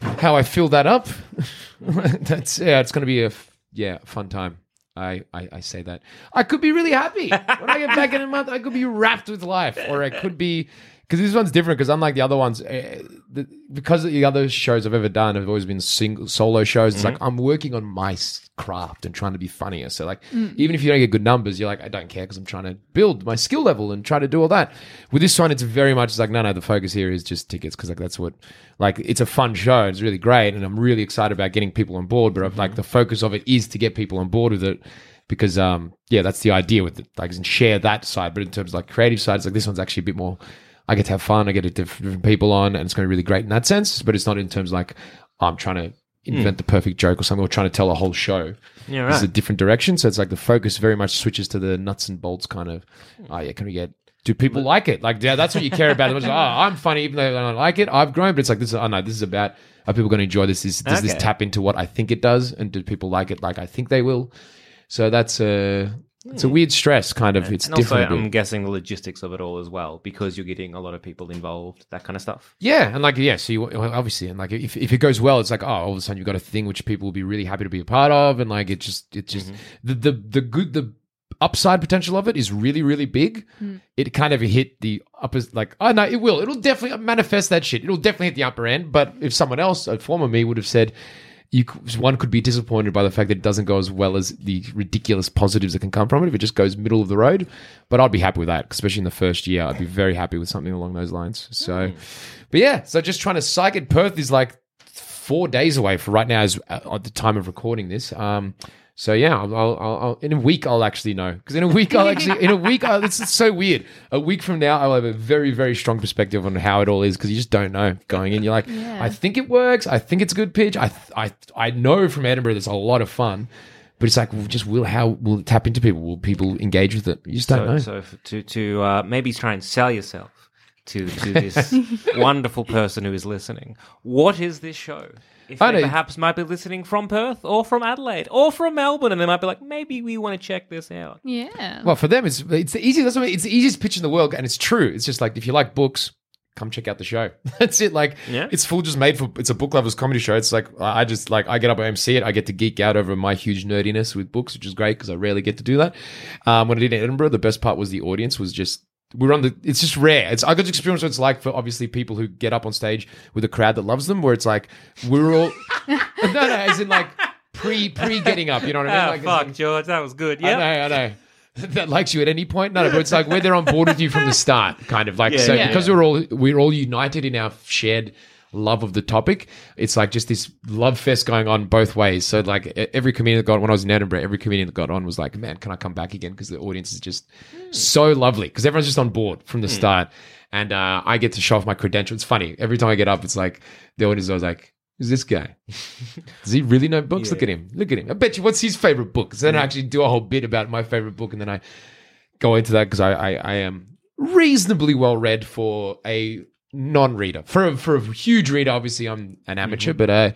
how I fill that up. That's yeah, it's going to be a yeah fun time. I, I I say that I could be really happy when I get back in a month. I could be wrapped with life, or I could be because this one's different. Because unlike the other ones, uh, the, because the other shows I've ever done have always been single solo shows. It's like I'm working on my s- craft and trying to be funnier. So like even if you don't get good numbers, you're like I don't care because I'm trying to build my skill level and try to do all that. With this one, it's very much like no no. The focus here is just tickets because like that's what like it's a fun show. It's really great, and I'm really excited about getting people on board. But like the focus of it is to get people on board with it because um yeah that's the idea with it like and share that side but in terms of like creative sides like this one's actually a bit more i get to have fun i get to diff- different people on and it's going to be really great in that sense but it's not in terms like i'm trying to invent hmm. the perfect joke or something or trying to tell a whole show. Yeah, this is a different direction so it's like the focus very much switches to the nuts and bolts kind of hmm. oh yeah can we get do people like it? Like yeah that's what you care about. It's like, oh i'm funny even though i don't like it i've grown but it's like this is oh no this is about are people going to enjoy this? Is, does this tap into what i think it does? And do people like it like i think they will? So that's a Hmm. it's a weird stress kind of. It's and also, different. I'm guessing the logistics of it all as well, because you're getting a lot of people involved, that kind of stuff. yeah, and like yeah, so you obviously and like if, if it goes well, it's like oh, all of a sudden you've got a thing which people will be really happy to be a part of, and like it just it just mm-hmm. the the the good the upside potential of it is really really big. Hmm. It kind of hit the upper like oh no, it will. It'll definitely manifest that shit. It'll definitely hit the upper end. But if someone else, a former me, would have said. You, one could be disappointed by the fact that it doesn't go as well as the ridiculous positives that can come from it if it just goes middle of the road. But I'd be happy with that, especially in the first year. I'd be very happy with something along those lines. So, but yeah, so just trying to psych it. Perth is like four days away for right now, as uh, at the time of recording this. Um, so yeah, I'll, I'll, I'll, I'll in a week I'll actually know because in a week I'll actually in a week I'll, this is so weird. A week from now I'll have a very very strong perspective on how it all is because you just don't know going in. You're like, I think it works. I think it's a good pitch. I I I know from Edinburgh there's a lot of fun. But it's like, just will how will it tap into people? Will people engage with it? You just don't So, know. so to to uh, maybe try and sell yourself to to this wonderful person who is listening. What is this show? If I they know. perhaps might be listening from Perth or from Adelaide or from Melbourne, and they might be like, maybe we want to check this out. Yeah. Well, for them, it's it's the easiest. That's what, it's the easiest pitch in the world, and it's true. It's just like if you like books, come check out the show. That's it. Like, Yeah. it's full just made for. It's a book lovers comedy show. It's like I I just like I get up, I MC it. I get to geek out over my huge nerdiness with books, which is great because I rarely get to do that. Um, when I did it in Edinburgh, the best part was the audience was just. We were on the. It's just rare. It's I got to experience what it's like for obviously people who get up on stage with a crowd that loves them. Where it's like we're all no, no, as in like pre pre getting up. You know what I mean? Ah, Like, fuck, in- George, that was good. I Yeah. know, I know. That likes you at any point. No, no, but it's like we're on board with you from the start, kind of like Yeah, so yeah, because yeah. we're all we're all united in our shared love of the topic. It's like just this love fest going on both ways. So like every comedian that got when I was in Edinburgh, every comedian that got on was like, man, can I come back again? Because the audience is just so lovely because everyone's just on board from the start, and uh, I get to show off my credentials. It's funny every time I get up, it's like the audience is always like. Who's this guy? Does he really know books? Look at him. Look at him. I bet you what's his favorite book? So then I actually do a whole bit about my favorite book and then I go into that because I, I, I am reasonably well read for a non-reader. For a, for a huge reader, obviously I'm an amateur, but uh,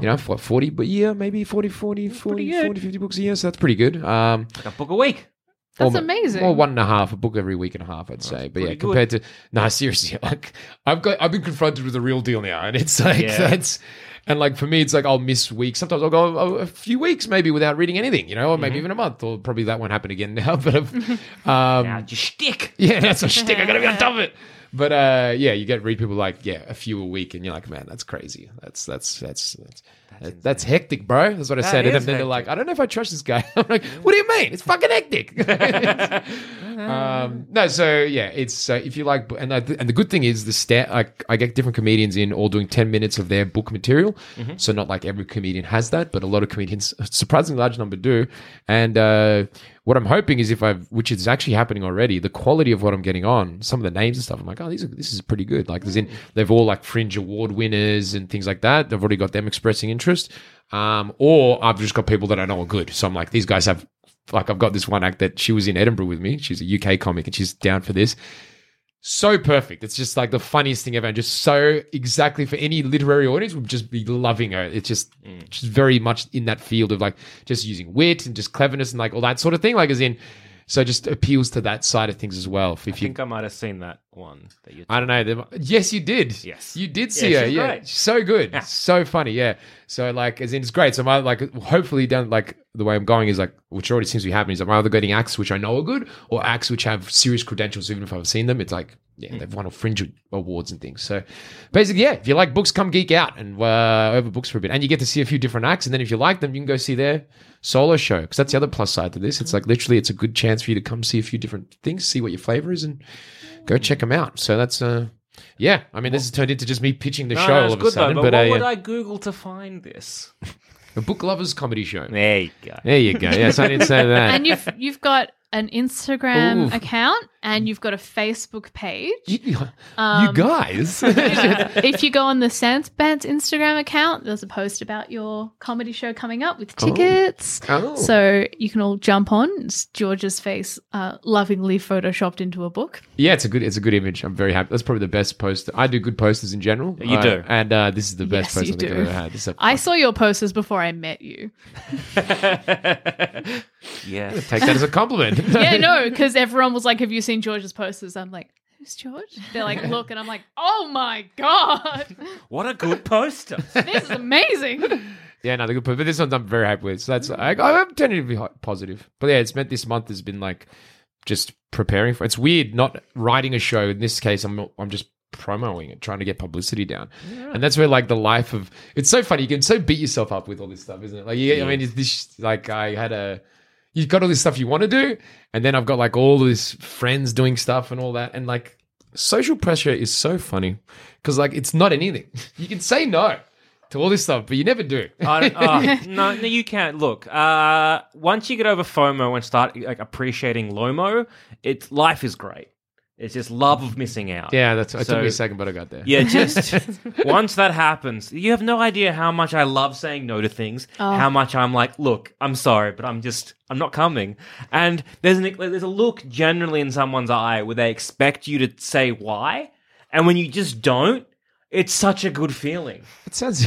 you know, what, 40 a year, maybe 40, 40, 40, 40, 50 books a year. So that's pretty good. Um, Like a book a week. That's or- amazing. Or one and a half, a book every week and a half, I'd say. But yeah, pretty good. compared to no, seriously, like I've got I've been confronted with the real deal now, and it's like Yeah. that's and like for me, it's like I'll miss weeks. Sometimes I'll go a, a few weeks maybe without reading anything, you know, or Mm-hmm. maybe even a month, or probably that won't happen again now. But um, Now, just stick. yeah, that's a shtick. I gotta be on top of it. but uh, yeah, you get read people like yeah a few a week, and you're like, man, that's crazy. That's that's that's that's, that's, hectic, bro. That's what I That said. And then they're like, I don't know if I trust this guy. I'm like, what do you mean? It's fucking hectic. Um, no, so yeah, it's uh, if you like, and I, and the good thing is the stat. I, I get different comedians in all doing ten minutes of their book material. So not like every comedian has that, but a lot of comedians, a surprisingly large number do. And uh, what I'm hoping is if I've, which is actually happening already, the quality of what I'm getting on, some of the names and stuff, I'm like, oh, these are, this is pretty good. Like, there's in, they've all like fringe award winners and things like that. They've already got them expressing interest. Um, or I've just got people that I know are good. So I'm like, these guys have, like, I've got this one act that she was in Edinburgh with me. She's a UK comic and she's down for this so perfect. It's just like the funniest thing ever, and just so exactly for any literary audience would just be loving her. It's just, mm. she's very much in that field of like just using wit and just cleverness and like all that sort of thing. Like as in, so just appeals to that side of things as well. If I you, think I might have seen that one that you. I don't know. there- Yes, you did. Yes. you did see Yeah, her. Yeah, great. so good, so funny. Yeah. So like, as in, it's great. So my like, hopefully, down like the way I'm going is like, which already seems to be happening is I'm either getting acts which I know are good or acts which have serious credentials. Even if I've seen them, it's like, yeah, they've won all fringe awards and things. So basically, yeah, if you like books, come geek out and uh, over books for a bit, and you get to see a few different acts. And then if you like them, you can go see their solo show because that's the other plus side to this. It's like literally, it's a good chance for you to come see a few different things, see what your flavor is, and go check them out. So that's uh, yeah. I mean, this has turned into just me pitching the No, show no, all it's of a sudden, though. but, But, what uh, would. I Google to find this? a book lovers comedy show. There you go. There you go. Yes, I didn't say that. and you've you've got an Instagram Ooh. account and you've got a Facebook page. you, you Um, guys. if you go on the Sans Pants Instagram account, there's a post about your comedy show coming up with tickets. Oh. So you can all jump on. It's George's face uh, lovingly photoshopped into a book. Yeah, it's a good it's a good image. I'm very happy. That's probably the best poster. I do good posters in general. You Uh, do. and uh, this is the best Yes, poster you I think I've ever had. This is a- I saw your posters before I met you. yeah. take that as a compliment. Yeah, no, because everyone was like, "Have you seen George's posters?" I'm like, "Who's George?" They're like, "Look," and I'm like, "Oh my god, What a good poster. this is amazing." Yeah, no, they're good. But this one's I'm very happy with. So that's I, I'm tending to be ho- positive. But yeah, it's meant this month has been like just preparing for. It's weird not writing a show. In this case, I'm I'm just promoting it, trying to get publicity down. And that's where like the life of it's so funny. You can so beat yourself up with all this stuff, isn't it? Like yeah, I mean, it's this like I had a. You've got all this stuff you want to do, and then I've got like all this friends doing stuff and all that, and like social pressure is so funny because like it's not anything. You can say no to all this stuff, but you never do. I oh, no, no, you can't. Look, uh, once you get over FOMO and start like appreciating Lomo, it's life is great. It's just love of missing out. Yeah, that's. It took So- me a second, but I got there. Yeah, just once that happens, you have no idea how much I love saying no to things. Oh. How much I'm like, look, I'm sorry, but I'm just, I'm not coming. And there's an, there's a look generally in someone's eye where they expect you to say why, and when you just don't, it's such a good feeling. It sounds.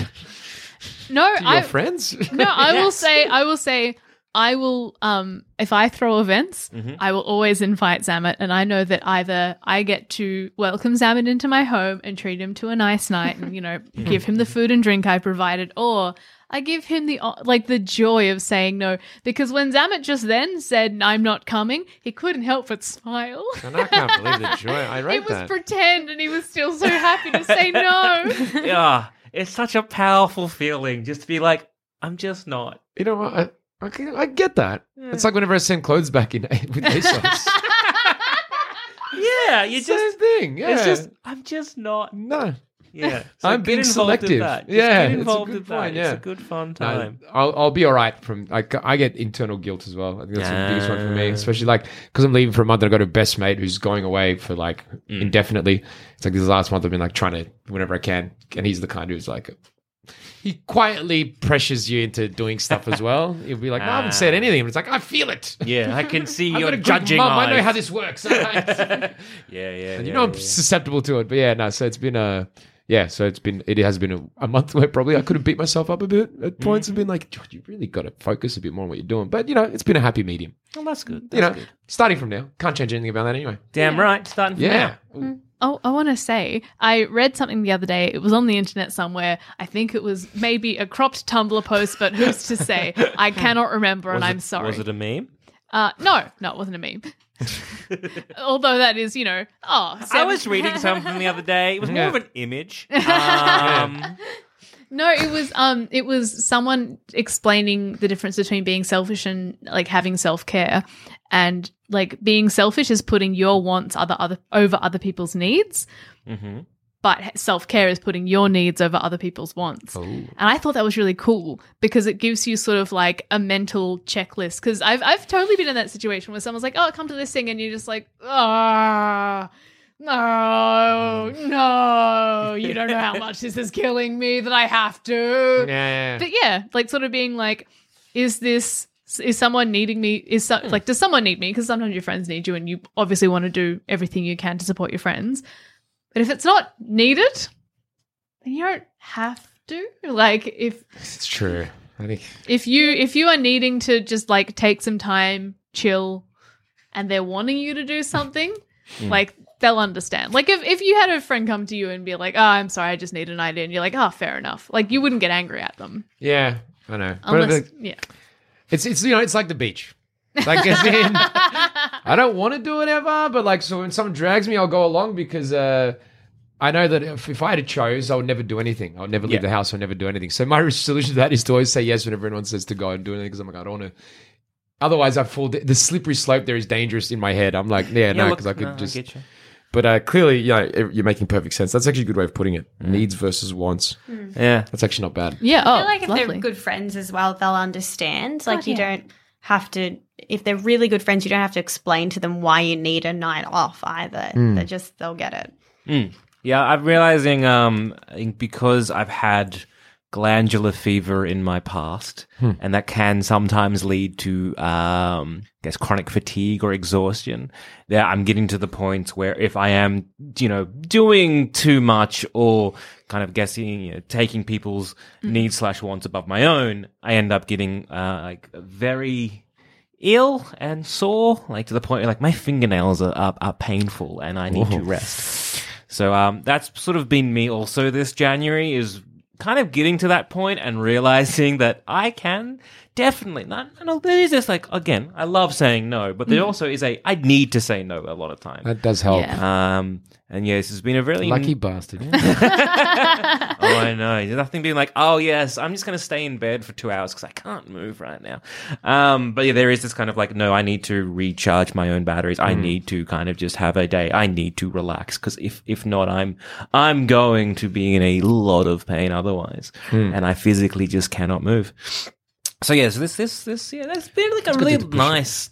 No, To your I friends? no, I will say, I will say, I will. Um, if I throw events, Mm-hmm. I will always invite Zamet, and I know that either I get to welcome Zamet into my home and treat him to a nice night, and you know, give him the food and drink I provided, or I give him the like the joy of saying no. Because when Zamet just then said I'm not coming, he couldn't help but smile. And I can't believe the joy. I read it was that. pretend, and he was still so happy to say no. yeah, it's such a powerful feeling just to be like, I'm just not. you know what? I, I, can- I get that. It's like whenever I send clothes back in with ASOS. Yeah, you Same just, thing. Yeah. it's just, I'm just not. no. Yeah, I'm being selective. In that. Yeah, get it's a involved good in that. point, It's a good fun No, time. I'll, I'll be all right. From I, I get internal guilt as well. I think that's the biggest one for me, especially like because I'm leaving for a month. and I got a best mate who's going away for like Mm. indefinitely. It's like this last month I've been like trying to whenever I can, and he's the kind who's like. He quietly pressures you into doing stuff as well. He'll be like, "No, I haven't said ah. anything." But it's like, "I feel it. Yeah, I can see I've your got a good judging mum. I know eyes. how this works." Yeah, yeah, And you yeah, know I'm yeah. susceptible to it. But yeah, no. So it's been a yeah. So it's been it has been a, a month where probably I could have beat myself up a bit at mm-hmm. points and been like, "George, you really got to focus a bit more on what you're doing. But you know, it's been a happy medium. Well, that's good. you know, good. starting from now, can't change anything about that anyway. Damn right. Starting from Yeah. now. Mm. Oh, I want to say, I read something the other day. It was on the internet somewhere. I think it was maybe a cropped Tumblr post, but who's to say? I cannot remember, and Was I'm sorry. Was it a meme? Uh, no, no, it wasn't a meme. Although that is, you know, oh, I was reading something the other day. It was more Yeah. of an image. Um, No, it was um it was someone explaining the difference between being selfish and like having self-care and like being selfish is putting your wants other other over other people's needs, mhm. but self-care is putting your needs over other people's wants. And I thought that was really cool because it gives you sort of like a mental checklist cuz I've I've totally been in that situation where someone's like, "Oh, come to this thing." and you're just like, "Ah, no, no, you don't know how much this is killing me that I have to. Yeah. But yeah, like sort of being like, is this is someone needing me? Is so, hmm. like does someone need me? Because sometimes your friends need you, and you obviously want to do everything you can to support your friends. But if it's not needed, then you don't have to. Like if It's true. I think if you if you are needing to just like take some time, chill, and they're wanting you to do something, hmm. like they'll understand. Like if, if you had a friend come to you and be like, "Oh, I'm sorry, I just need an idea," and you're like, "Oh, fair enough," like you wouldn't get angry at them yeah, I know. But unless the- yeah. it's it's you know it's like the beach. Like as in, I don't want to do it ever, but like so when someone drags me, I'll go along because uh, I know that if, if I had a chose, I would never do anything. I would never leave Yeah. the house. I would never do anything. So my solution to that is to always say yes whenever everyone says to go and do anything because I'm like I don't want to. Otherwise, I fall. The slippery slope there is dangerous in my head. I'm like, yeah, no, because I could no, just. get you. But uh, clearly, yeah, you're making perfect sense. That's actually a good way of putting it. Needs versus wants. Yeah. That's actually not bad. Yeah, oh, I feel like if lovely. they're good friends as well, they'll understand. Like you yeah. don't have to. If they're really good friends, you don't have to explain to them why you need a night off either. They just they'll get it. Yeah, I'm realizing um because I've had glandular fever in my past, and that can sometimes lead to um I guess chronic fatigue or exhaustion. That I'm getting to the point where if I am, you know, doing too much or kind of guessing, you know, taking people's needs slash wants above my own, I end up getting uh like very ill and sore, like to the point where like my fingernails are are, are painful and I need to rest. So um, that's sort of been me also this January is kind of getting to that point and realizing that I can definitely not. No, there is this like again, I love saying no, but there also is a I need to say no a lot of time. That does help. Yeah. Um, and yes, it's been a really Lucky bastard. oh, I know. There's nothing being like, oh yes, I'm just going to stay in bed for two hours because I can't move right now. Um, but yeah, there is this kind of like, no, I need to recharge my own batteries. I need to kind of just have a day. I need to relax because if if not, I'm I'm going to be in a lot of pain otherwise, and I physically just cannot move. So yeah, so this this this yeah, that's been like a really nice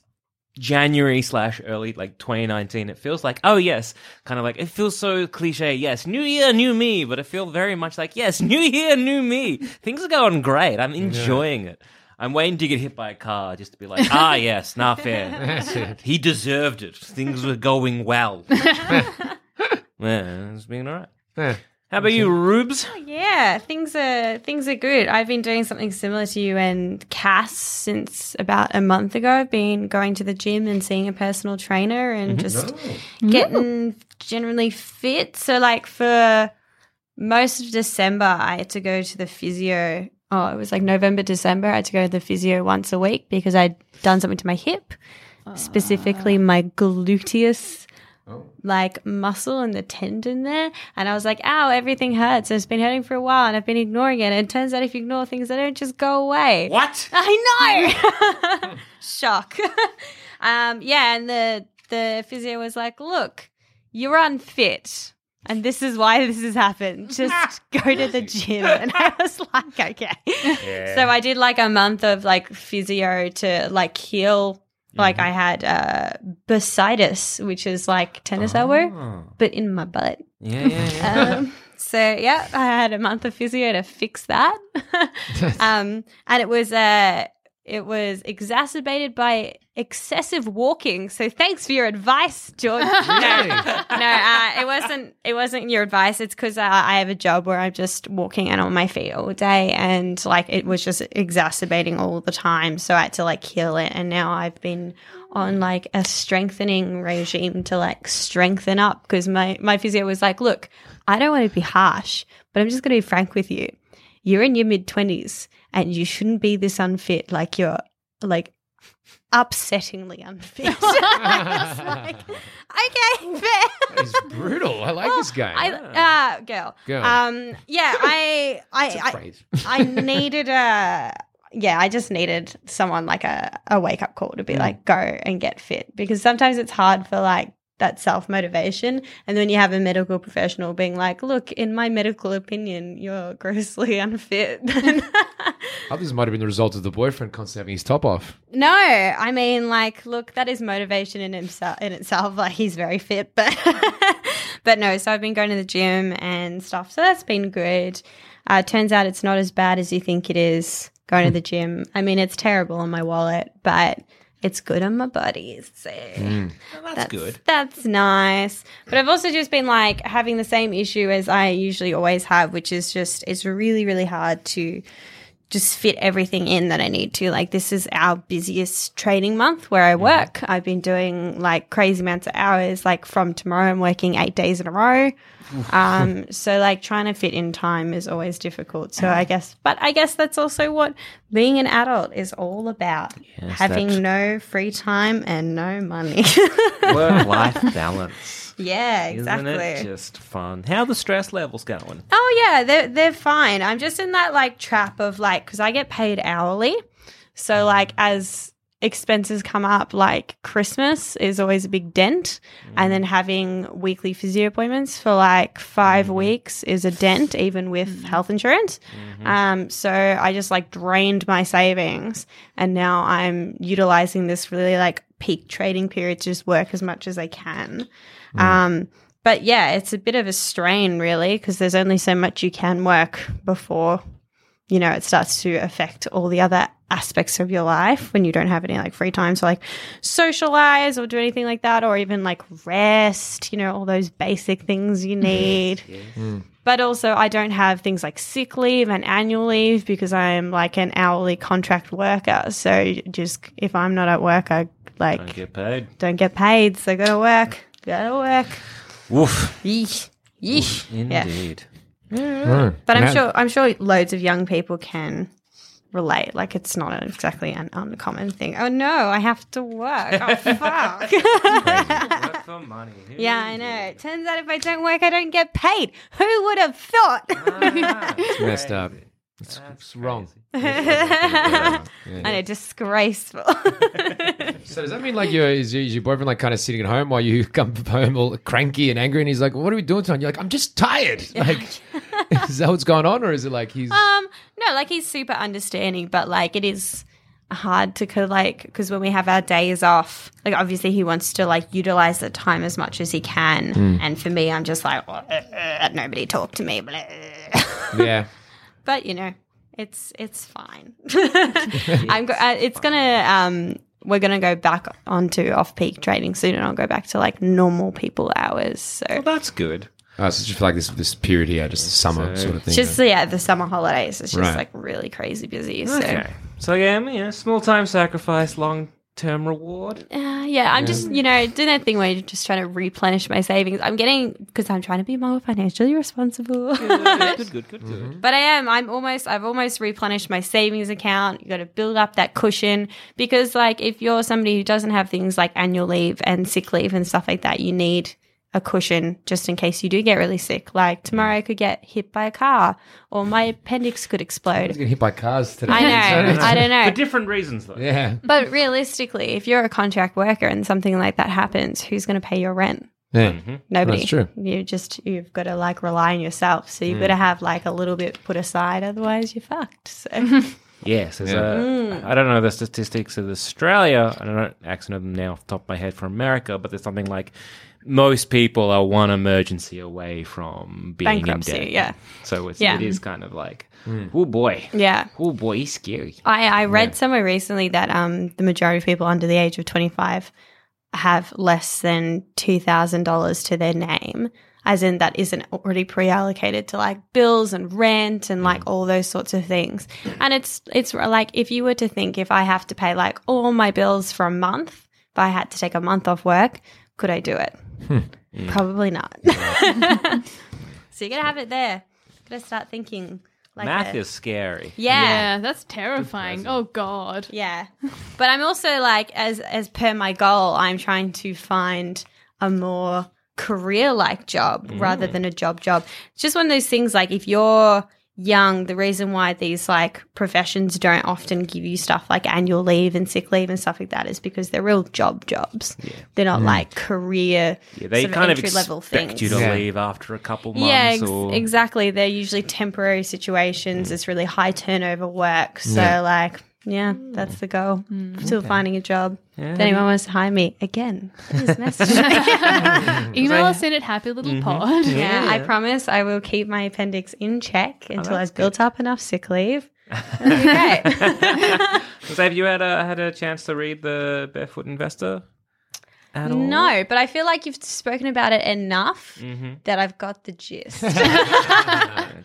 January slash early like 2019. It feels like oh yes, kind of like it feels so cliche. Yes, new year, new me, but it feels very much like yes, new year, new me. Things are going great. I'm enjoying it. I'm waiting to get hit by a car just to be like, ah, yes, not fair. he deserved it. Things were going well. yeah, it's been alright. Yeah. How about you, Rubes? Oh, yeah, things are things are good. I've been doing something similar to you and Cass since about a month ago. I've been going to the gym and seeing a personal trainer and mm-hmm. just getting generally fit. So like for most of December I had to go to the physio. Oh, it was like November, December. I had to go to the physio once a week because I'd done something to my hip, specifically ah. my gluteus like muscle and the tendon there. And I was like, ow, everything hurts. And it's been hurting for a while and I've been ignoring it. And it turns out if you ignore things, they don't just go away. What? I know. Shock. um, yeah, and the the physio was like, look, you're unfit. And this is why this has happened. Just go to the gym. And I was like, okay. So I did like a month of like physio to like heal. Like I had uh bursitis, which is like tennis elbow, but in my butt. Yeah, yeah, yeah. Um, so yeah, I had a month of physio to fix that. um, and it was uh it was exacerbated by excessive walking. So thanks for your advice, George. no, no, uh, it wasn't. It wasn't your advice. It's because uh, I have a job where I'm just walking and on my feet all day, and like it was just exacerbating all the time. So I had to like heal it, and now I've been on like a strengthening regime to like strengthen up because my my physio was like, look, I don't want to be harsh, but I'm just going to be frank with you. You're in your mid twenties, and you shouldn't be this unfit. Like you're like upsettingly unfit. Like, okay, fair. It's brutal. I like this guy. I uh, girl. Girl. Um, yeah, I, I, I. I needed a. Yeah, I just needed someone like a, a wake up call to be like, go and get fit because sometimes it's hard for like that self motivation. And then you have a medical professional being like, look, in my medical opinion, you're grossly unfit. Others might have been the result of the boyfriend constantly having his top off. No, I mean, like, look, that is motivation in himself. In itself, like he's very fit, but but no. So I've been going to the gym and stuff. So that's been good. Uh, turns out it's not as bad as you think it is. Going to the gym. I mean, it's terrible on my wallet, but it's good on my body. So mm. that's, good. That's nice. But I've also just been like having the same issue as I usually always have, which is just it's really, really hard to just fit everything in that I need to. Like this is our busiest training month where I work. I've been doing like crazy amounts of hours. Like from tomorrow, I'm working eight days in a row. um, so like trying to fit in time is always difficult. So I guess, but I guess that's also what being an adult is all about: having that's- no free time and no money. Work life balance. Yeah, exactly. Isn't it just fun? How are the stress levels going? Oh yeah, they're they're fine. I'm just in that like trap of like because I get paid hourly, so mm. like as expenses come up, like Christmas is always a big dent, and then mm. having weekly physio appointments for like 5 mm-hmm. weeks is a dent, even with mm. health insurance. Mm-hmm. Um, so I just like drained my savings, and now I'm utilizing this really like peak trading period to just work as much as I can. Um, but yeah, it's a bit of a strain, really, because there's only so much you can work before, you know, it starts to affect all the other aspects of your life when you don't have any like free time to like socialize or do anything like that, or even like rest, you know, all those basic things you need. But also, I don't have things like sick leave and annual leave because I'm like an hourly contract worker. So just if I'm not at work, I like Don't get paid. don't get paid. So gotta work, gotta work. Woof. Yeesh. Yeesh. Yeah. Indeed. Mm. Hmm. But I'm Now- sure I'm sure loads of young people can relate. Like it's not exactly an uncommon thing. Oh no, I have to work. Oh fuck. Work for money. yeah, I know. It turns out if I don't work, I don't get paid. Who would have thought? Ah, it's messed up. It's, it's wrong. I know, disgraceful. So does that mean like your is, your- is your boyfriend like kind of sitting at home while you come home all cranky and angry and he's like, "What are we doing tonight?" You're like, "I'm just tired." Like, is that what's going on, or is it like he's Um, no, like he's super understanding, but like it is hard to co- like because when we have our days off, like obviously he wants to like utilize the time as much as he can, and for me, I'm just like well, uh, uh, nobody talk to me, yeah? But you know, it's it's fine. I'm go- uh, it's gonna um. We're gonna go back onto off-peak trading soon, and I'll go back to like normal people hours. So Well, that's good. Oh, so it's just like this this period here, just the summer sort of thing. it's just yeah, the summer holidays. It's just Right. like really crazy busy. So Okay. So yeah, you know, small time sacrifice, long term reward. Uh, yeah, I'm just, you know, doing that thing where you're just trying to replenish my savings. I'm getting, because I'm trying to be more financially responsible. good, good, good, good. but I am, I'm almost, I've almost replenished my savings account. You got to build up that cushion because, like, if you're somebody who doesn't have things like annual leave and sick leave and stuff like that, you need a cushion just in case you do get really sick. Like, tomorrow I could get hit by a car or my appendix could explode. getting hit by cars today. I know, I don't know. For different reasons, though. Yeah. But realistically, if you're a contract worker and something like that happens, who's going to pay your rent? Yeah. Mm-hmm. Nobody. That's true. You just you've got to like rely on yourself. So you've mm. got to have like a little bit put aside, otherwise you're fucked. So Yes, there's Yeah. a, mm. I don't know the statistics of Australia. I don't know, actually know them now off the top of my head for America, but there's something like most people are one emergency away from being Bankruptcy, in debt. yeah. So it's, Yeah. it is kind of like, oh boy, yeah. oh boy, it's scary. I, I read somewhere recently that um the majority of people under the age of 25 have less than $2,000 to their name. As in, that isn't already pre-allocated to like bills and rent and like all those sorts of things. And it's it's like if you were to think if I have to pay like all my bills for a month, if I had to take a month off work, could I do it? Hmm. Hmm. Probably not. so you gotta have it there. Gotta start thinking Like Math a- is scary. yeah. Yeah, that's terrifying. Oh God. Yeah. But I'm also like as as per my goal, I'm trying to find a more career like job rather mm. than a job job. It's just one of those things like if you're young, the reason why these like professions don't often give you stuff like annual leave and sick leave and stuff like that is because they're real job jobs. Yeah. They're not mm. like career Yeah, they sort kind of entry level expect things. you to Yeah. leave after a couple months. Yeah, ex- or... exactly. They're usually temporary situations. Mm. It's really high turnover work. So, Yeah. like, yeah, hmm. that's the goal. Hmm. Still finding a job. Yeah. If anyone wants to hire me again, please message me. Email us in at Happy Little mm-hmm. Pod. yeah, I promise I will keep my appendix in check oh, until I've built up enough sick leave. That'll great. So have you had a had a chance to read the Barefoot Investor? At all? no, but I feel like you've spoken about it enough Mm-hmm. that I've got the gist.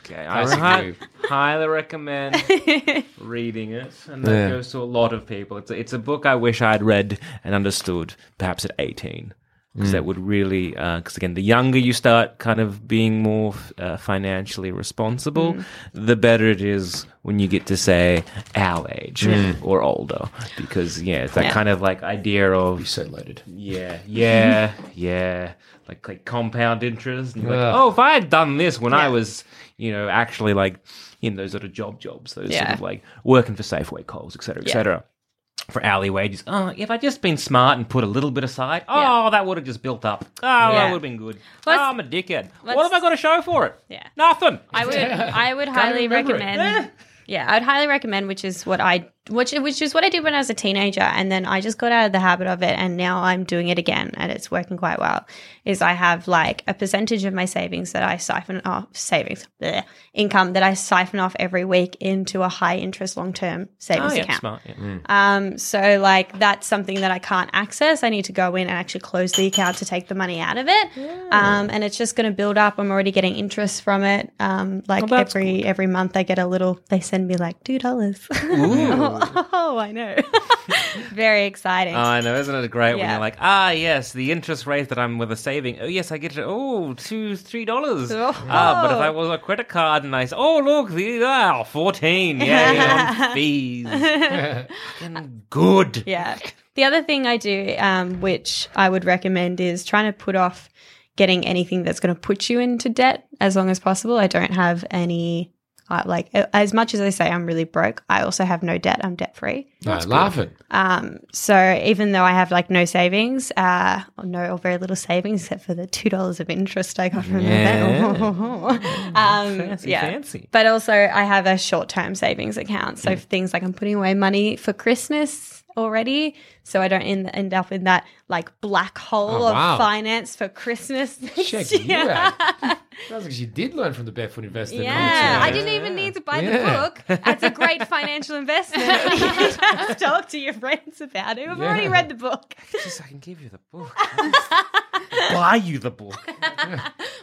Okay, I Classic hi- move. highly recommend reading it, and that Yeah. goes to a lot of people. It's a, it's a book I wish I'd read and understood, perhaps at eighteen, because Mm. that would really. Because again, the younger you start, kind of being more uh, financially responsible, Mm. the better it is when you get to say our age or older. Because yeah, it's that Yeah. kind of like idea of You're so loaded. yeah, yeah, yeah. Like like compound interest. And you're like, oh, if I had done this when I was, you know, actually like in those sort of job jobs, those sort of like working for Safeway, Coles, et cetera, et Yeah. cetera. For hourly wages. Oh, if I'd just been smart and put a little bit aside, oh, Yeah. that would have just built up. Oh, that Yeah. would have been good. Let's- oh, I'm a dickhead. What let's- have I got to show for it? Yeah. Nothing. I would I would highly remember it. recommend. Eh? Yeah, I'd highly recommend, which is what I which which is what I did when I was a teenager, and then I just got out of the habit of it, and now I'm doing it again, and it's working quite well. Is I have like a percentage of my savings that I siphon off savings bleh, income that I siphon off every week into a high interest long term savings oh, yeah, account. smart. Yeah. Um, so like that's something that I can't access. I need to go in and actually close the account to take the money out of it. Um, and it's just going to build up. I'm already getting interest from it. Um, like every every month I get a little. They send me like two dollars. oh, I know. Very exciting. Oh, I know, isn't it great when Yeah. you're like, ah, yes, the interest rate that I'm with a saving. Oh, yes, I get it. Oh, two, three dollars. Oh. Ah, but if I was a credit card and I say, oh, look, the ah, fourteen, yeah, yeah, fees. Fucking good. Yeah. The other thing I do, um, which I would recommend, is trying to put off getting anything that's going to put you into debt as long as possible. I don't have any, uh, like, as much as I say I'm really broke, I also have no debt. I'm debt free. No, laughing. Um, so even though I have like no savings, uh, or no or very little savings except for the two dollars of interest I got from Yeah. that. um, Fancy, yeah. fancy. But also, I have a short term savings account. So things like I'm putting away money for Christmas already. So I don't end, end up in that like black hole Oh, of wow. finance for Christmas. next Check you out. Sounds like you did learn from the Barefoot Investor. didn't Yeah. I didn't even need to buy Yeah. the book. That's a great financial investment. you just talk to your friends about it. I've already read the book. Just I can give you the book. Buy you the book.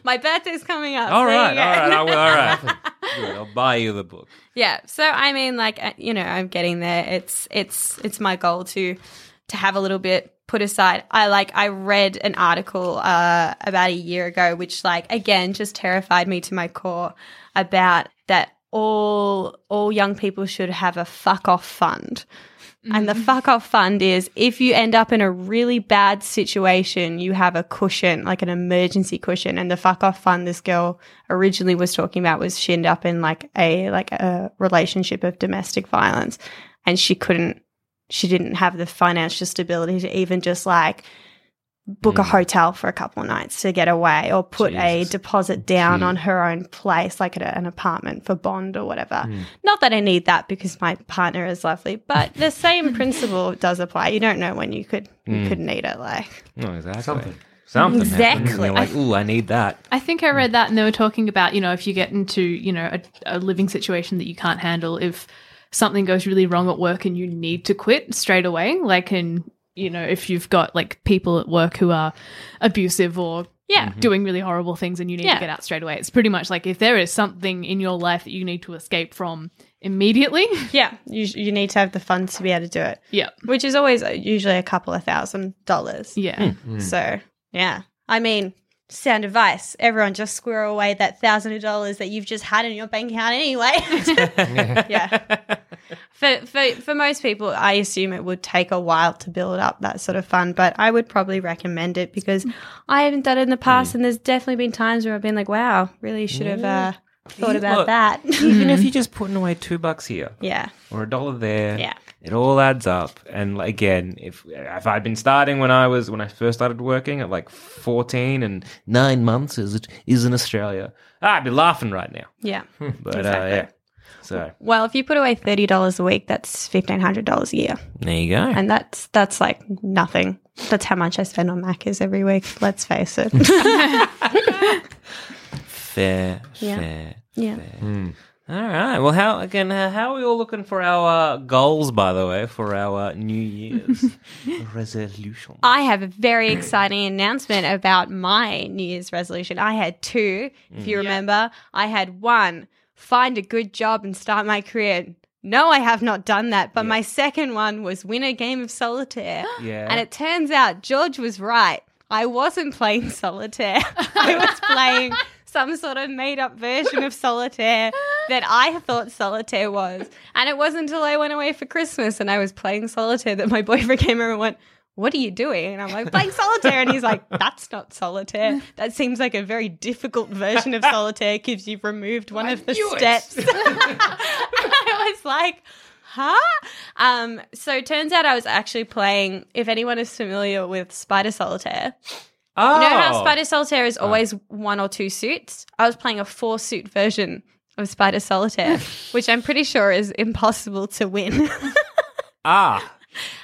My birthday's coming up. All There you right, go. all right, I will, all right. Good, I'll buy you the book. Yeah. So I mean, like uh, you know, I'm getting there. It's it's it's my goal to to have a little bit put aside. I like I read an article uh, about a year ago, which like again just terrified me to my core about that all all young people should have a fuck off fund. And the fuck off fund is if you end up in a really bad situation, you have a cushion, like an emergency cushion. And the fuck off fund this girl originally was talking about was she ended up in like a like a relationship of domestic violence and she couldn't she didn't have the financial stability to even just like book a mm. hotel for a couple of nights to get away or put a deposit down on her own place like at a, an apartment for bond or whatever mm. not that i need that because my partner is lovely but the same principle does apply you don't know when you could you mm. could need it like No, exactly. Something. Something. Exactly. You're like, ooh, I need that. I think I read that, and they were talking about you know if you get into you know a, a living situation that you can't handle, if something goes really wrong at work and you need to quit straight away, like in you know if you've got like people at work who are abusive or yeah doing really horrible things and you need Yeah. to get out straight away. It's pretty much like if there is something in your life that you need to escape from immediately. yeah you, you need to have the funds to be able to do it yeah, which is always uh, usually a couple of thousand dollars yeah. so yeah i mean sound advice. Everyone just squirrel away that thousand of dollars that you've just had in your bank account anyway. yeah. For, for for most people, I assume it would take a while to build up that sort of fund, but I would probably recommend it because I haven't done it in the past, and there's definitely been times where I've been like, "Wow, really should have uh, thought about Look, that." Even if you're just putting away two bucks here yeah, or a dollar there, Yeah. It all adds up. And again, if if I'd been starting when I was when I first started working at like 14 and nine months is it is in Australia, I'd be laughing right now. yeah. But uh, Exactly. yeah, so Well, if you put away thirty dollars a week, that's fifteen hundred dollars a year, there you go. and that's that's like nothing. That's how much I spend on Macca's every week. Let's face it. fair, Yeah. fair. yeah. All right. Well, how again? Uh, how are we all looking for our uh, goals? By the way, for our uh, New Year's resolution. I have a very exciting announcement about my New Year's resolution. I had two, if you remember. I had one, find a good job and start my career. No, I have not done that. But my second one was win a game of solitaire. Yeah. And it turns out George was right. I wasn't playing solitaire. I was playing some sort of made up version of solitaire that I thought solitaire was. And it wasn't until I went away for Christmas and I was playing solitaire that my boyfriend came over and went, what are you doing? And I'm like, playing solitaire. And he's like, that's not solitaire. That seems like a very difficult version of solitaire because you've removed one of the steps. I was like, huh? Um, so it turns out I was actually playing, if anyone is familiar with Spider Solitaire, oh, you know how Spider Solitaire is always one or two suits? I was playing a four suit version of Spider Solitaire, which I'm pretty sure is impossible to win. ah,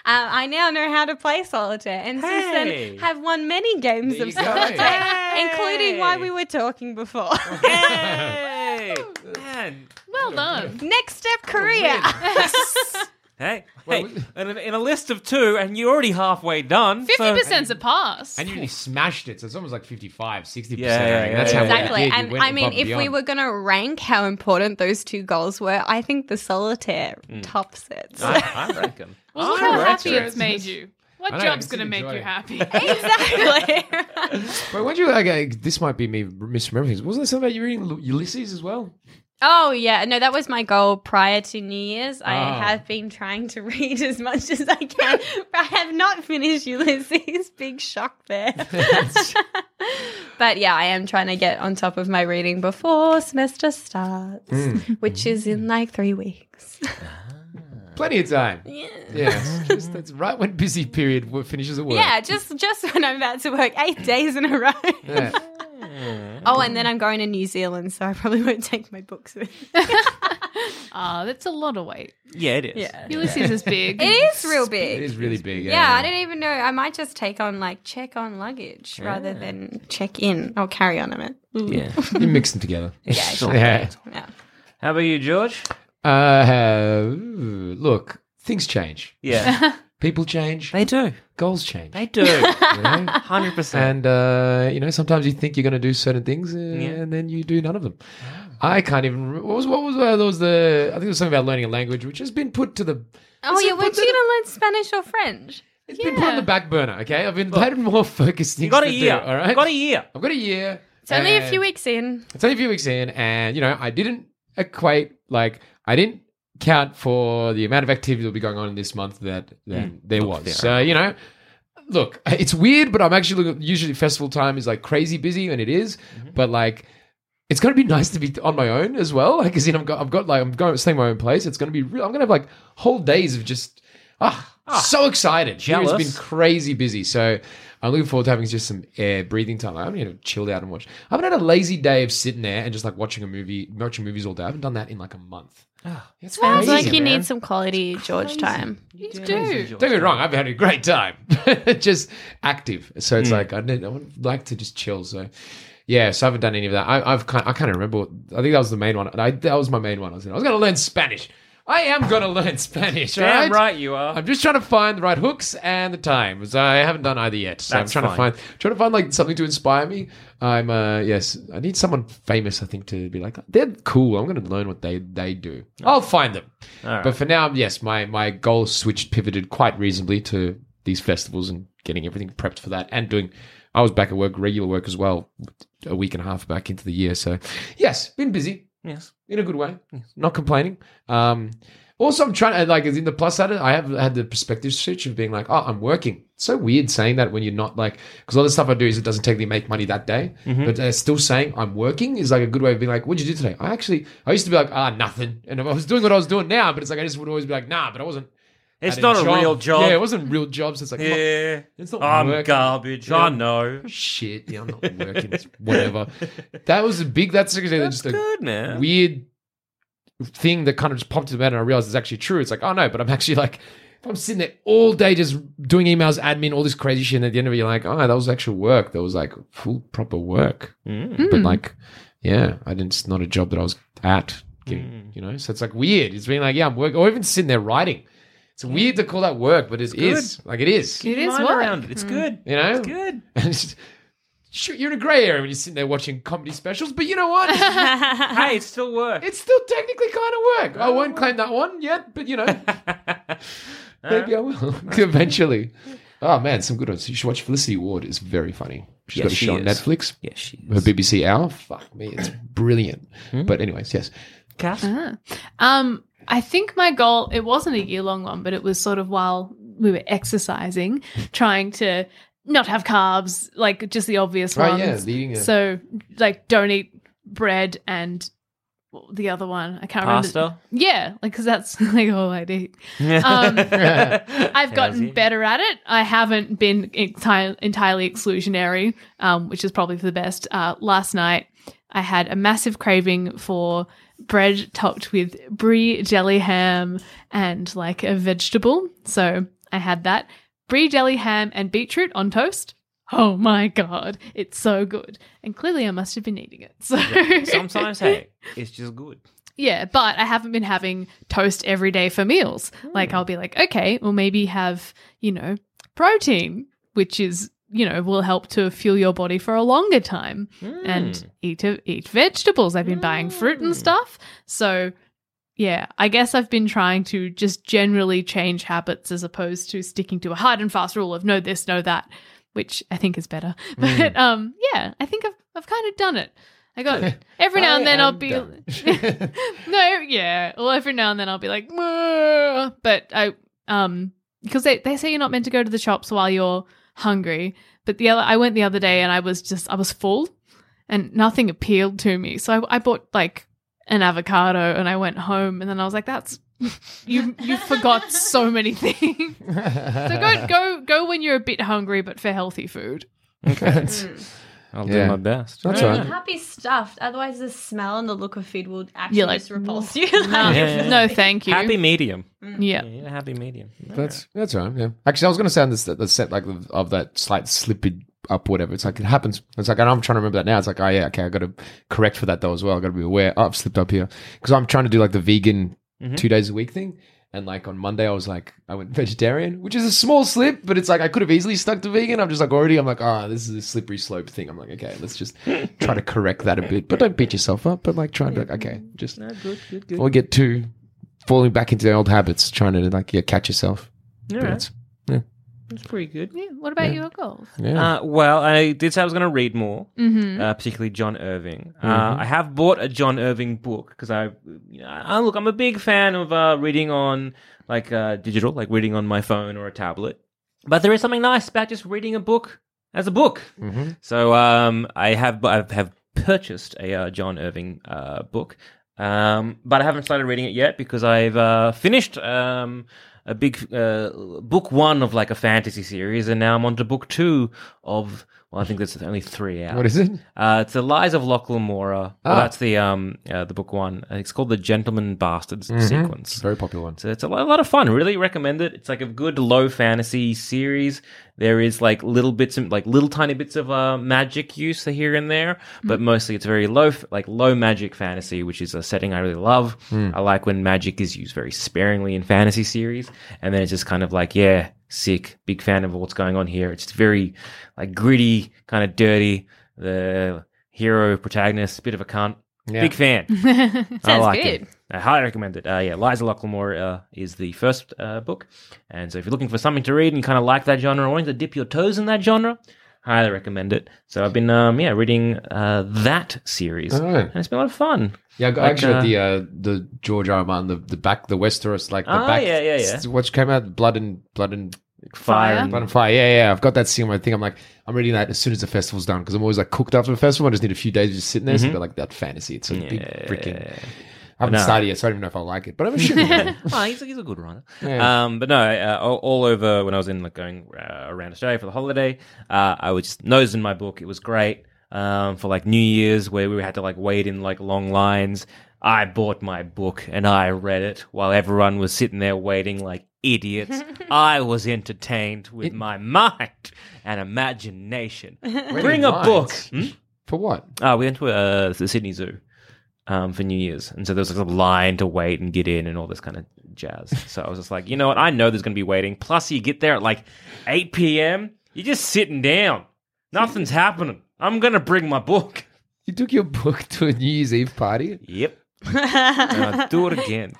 I now know how to play solitaire, and since then have won many games There of you go. solitaire, including why we were talking before. hey, man. Well done. Next step, career. Hey, Well, hey, in, a, in a list of two, and you're already halfway done. Fifty so- percent's a pass. And you nearly smashed it, so it's almost like 55, 60%. Yeah, yeah, yeah, That's yeah, how Exactly. you. You And went I mean, above if and we beyond. were going to rank how important those two goals were, I think the solitaire tops it. So- I, I reckon. well, look I how happy reckon. it's made you. What know, job's going to can make you it. happy? exactly. But weren't you like, uh, this might be me misremembering things. Wasn't there something about you reading Lu- Ulysses as well? Oh, yeah. No, that was my goal prior to New Year's. I Ah. have been trying to read as much as I can, but I have not finished Ulysses. Big shock there. but yeah, I am trying to get on top of my reading before semester starts, which is in like three weeks. Plenty of time. Yeah. Yes. Just, that's right when busy period finishes at work. Yeah, just just when I'm about to work eight days in a row. Yeah. Oh, and then I'm going to New Zealand, so I probably won't take my books with. me. Ah, that's a lot of weight. Yeah, it is. Yeah. Ulysses is big. It is real big. It is really big. Yeah, I didn't even know. I might just take on like check on luggage rather than check in or carry on. I meant. Yeah. You mix them together. Yeah, Yeah. yeah. How about you, George? Uh, look, things change. Yeah, People change. they do. Goals change. They do. you know? Hundred percent. And uh, you know, sometimes you think you're going to do certain things, uh, and then you do none of them. I can't even. re- What was what was uh, was the? I think it was something about learning a language, which has been put to the. Oh yeah, been weren't you gonna learn Spanish or French? It's been put on the back burner. Okay, I've been had more focused things. You got a year. Do, all right, You got a year. I've got a year. It's only a few weeks in. It's only a few weeks in, and you know, I didn't equate like I didn't count for the amount of activity that'll be going on in this month that, that there was. there So you know, look, it's weird, but I'm actually looking. Usually, festival time is like crazy busy, and it is, but like. It's gonna be nice to be on my own as well. Like, as in, I've got, I've got like, I'm going staying in my own place. It's gonna be real. I'm gonna have like whole days of just, ah, so excited. jealous. It's been crazy busy. So I'm looking forward to having just some air breathing time. I haven't even chilled out and watch. I haven't had a lazy day of sitting there and just like watching a movie, watching movies all day. I haven't done that in like a month. It's Sounds like you man. need some quality George time. You do. Don't get me wrong, I've had a great time. just active. So it's hmm. like I, need, I would like to just chill. So yeah, so I haven't done any of that. I, I've kind, I can't remember. What, I think that was the main one. I, that was my main one. I was, I was going to learn Spanish. I am going to learn Spanish. Damn right? right you are. I'm just trying to find the right hooks and the times. I haven't done either yet, so That's I'm trying fine. to find trying to find like something to inspire me. I'm uh yes, I need someone famous. I think to be like they're cool. I'm going to learn what they they do. I'll find them. right. But for now, yes, my my goal switched pivoted quite reasonably to these festivals and getting everything prepped for that and doing I was back at work, regular work as well, a week and a half back into the year. So, yes, been busy Yes. in a good way. Not complaining. Um, also, I'm trying to like as in the plus side. I have had the perspective switch of being like, oh, I'm working. It's so weird saying that when you're not like because all the stuff I do is it doesn't technically make money that day, but uh, still saying I'm working is like a good way of being like, what'd you do today? I actually I used to be like, ah, nothing, and I was doing what I was doing now, but it's like I just would always be like, nah, but I wasn't. It's not a real job. Yeah, it wasn't a real job. So it's like, Yeah. it's not I'm working. garbage. Yeah. I know. shit. Yeah, I'm not working. It's whatever. That was a big. That's That's just a good, man. weird thing that kind of just popped into my head and I realized it's actually true. It's like, oh no, but I'm actually like, if I'm sitting there all day just doing emails, admin, all this crazy shit, and at the end of it, you're like, oh, that was actual work. That was like full proper work. Mm. But like, yeah, I didn't. It's not a job that I was at. Getting, Mm. You know, so it's like weird. It's being like, yeah, I'm working, or even sitting there writing. It's weird to call that work, but it is. Like it is. It is Mind work. around it. It's good. You know, It's good. And it's- Sure, you're in a grey area when you're sitting there watching comedy specials, but you know what? hey, it still works. It's still technically kind of work. I won't claim that one yet, but you know, maybe I will eventually. Oh man, some good ones. You should watch Felicity Ward. It's very funny. She's Yes, got a she show on is. Netflix. yes, she Her is. BBC Hour. Fuck me, it's brilliant. But anyways, yes. Cass? Ah. Um, I think my goal it wasn't a year long one, but it was sort of while we were exercising, trying to not have carbs, like just the obvious Right, ones. yeah, eating a- So like don't eat bread and the other one I can't remember. Pasta? Yeah, like because that's like all I eat. Um, I've gotten better at it. I haven't been enti- entirely exclusionary, um, which is probably for the best. Uh, last night, I had a massive craving for bread topped with brie jelly ham and like a vegetable. So I had that brie jelly ham and beetroot on toast. Oh my god, it's so good. And clearly, I must have been eating it. So Sometimes, hey, it's just good. yeah, but I haven't been having toast every day for meals. Like hmm. I'll be like, okay, well maybe have, you know, protein, which is, you know, will help to fuel your body for a longer time and eat eat vegetables. I've been buying fruit and stuff. So yeah, I guess I've been trying to just generally change habits as opposed to sticking to a hard and fast rule of no this, no that, which I think is better. But um yeah, I think I've I've kind of done it. I got every now and then I'll be no, yeah. Well, every now and then I'll be like, "Mwah," but I um because they they say you're not meant to go to the shops while you're hungry. But the other, I went the other day and I was just I was full, and nothing appealed to me. So I, I bought like an avocado and I went home and then I was like, that's you you forgot so many things. so go go go when you're a bit hungry, but for healthy food. Mm. I'll Yeah. do my best. That's It right. can't be stuffed. Otherwise, the smell and the look of food will actually You're like, just repulse you. No, Yeah. no, thank you. Happy medium. Mm. yeah. Yeah, happy medium. That's that's all right. Yeah. Actually, I was going to say on this the set like of, of that slight slippage up, whatever. It's like it happens. It's like and I'm trying to remember that now. It's like oh yeah, okay, I got to correct for that though as well. I got to be aware. Oh, I've slipped up here because I'm trying to do like the vegan mm-hmm. two days a week thing. And like on Monday, I was like, I went vegetarian, which is a small slip, but it's like I could have easily stuck to vegan. I'm just like already, I'm like, ah, this is a slippery slope thing. I'm like, okay, let's just try to correct that a bit, but don't beat yourself up. But like, try and be like, okay, just good, good, good. or get too falling back into the old habits, trying to like yeah, catch yourself. Yeah. It's- That's pretty good. Yeah. What about your goals? yeah. Uh, well, I did say I was going to read more, Mm-hmm. uh, particularly John Irving. Uh, Mm-hmm. I have bought a John Irving book because I, you know, I, look, I'm a big fan of uh, reading on like uh, digital, like reading on my phone or a tablet. But there is something nice about just reading a book as a book. Mm-hmm. So um, I have I have purchased a uh, John Irving uh, book, um, but I haven't started reading it yet because I've uh, finished um, a big uh, book one of like a fantasy series, and now I'm on to book two of. Well, I think there's only three out. What is it? Uh, it's the Lies of Locke Lamora. Well, Ah. that's the um uh, the book one. It's called the Gentleman Bastards Mm-hmm. sequence. Very popular one. So it's a lot, a lot of fun. Really recommend it. It's like a good low fantasy series. There is like little bits, of, like little tiny bits of uh, magic use here and there, but mostly it's very low, like low magic fantasy, which is a setting I really love. I like when magic is used very sparingly in fantasy series, and then it's just kind of like, yeah, sick. Big fan of what's going on here. It's very like gritty, kind of dirty. The hero protagonist, bit of a cunt. Yeah. Big fan. Sounds I like good. it. I highly recommend it. Uh, yeah, Lies of Locke Lamora uh, is the first uh, book, and so if you're looking for something to read and you kind of like that genre, or wanting to dip your toes in that genre, Highly recommend it. So I've been um yeah reading uh that series, All right. and it's been a lot of fun. Yeah, I got Like, actually uh, the uh, the George R. R. Martin, the, the back, the Westeros, like the Ah, back. yeah, yeah, yeah. What came out? Blood and Blood and Fire, Fire. and Fire. Yeah, yeah. I've got that scene. Where I think I'm like, I'm reading that as soon as the festival's done because I'm always like cooked after the festival. I just need a few days just sitting there. So Mhm. I like that fantasy. It's a big freaking. I haven't No. started yet, so I don't even know if I like it. But I'm assuming. oh, he's, he's a good runner. Yeah. Um, but no, uh, all, all over when I was in like going uh, around Australia for the holiday, uh, I was just nosing my book. It was great. Um, for like New Year's where we had to like wait in like long lines. I bought my book and I read it while everyone was sitting there waiting like idiots. I was entertained with my mind and imagination. Bring a book. Hmm? For what? Uh, we went to uh, the Sydney Zoo um, for New Year's, and so there was like a line to wait and get in and all this kind of jazz. So I was just like, you know what? I know there's going to be waiting. Plus, you get there at like 8 p.m. You're just sitting down. Nothing's happening. I'm going to bring my book. You took your book to a New Year's Eve party? Yep. And I'll do it again.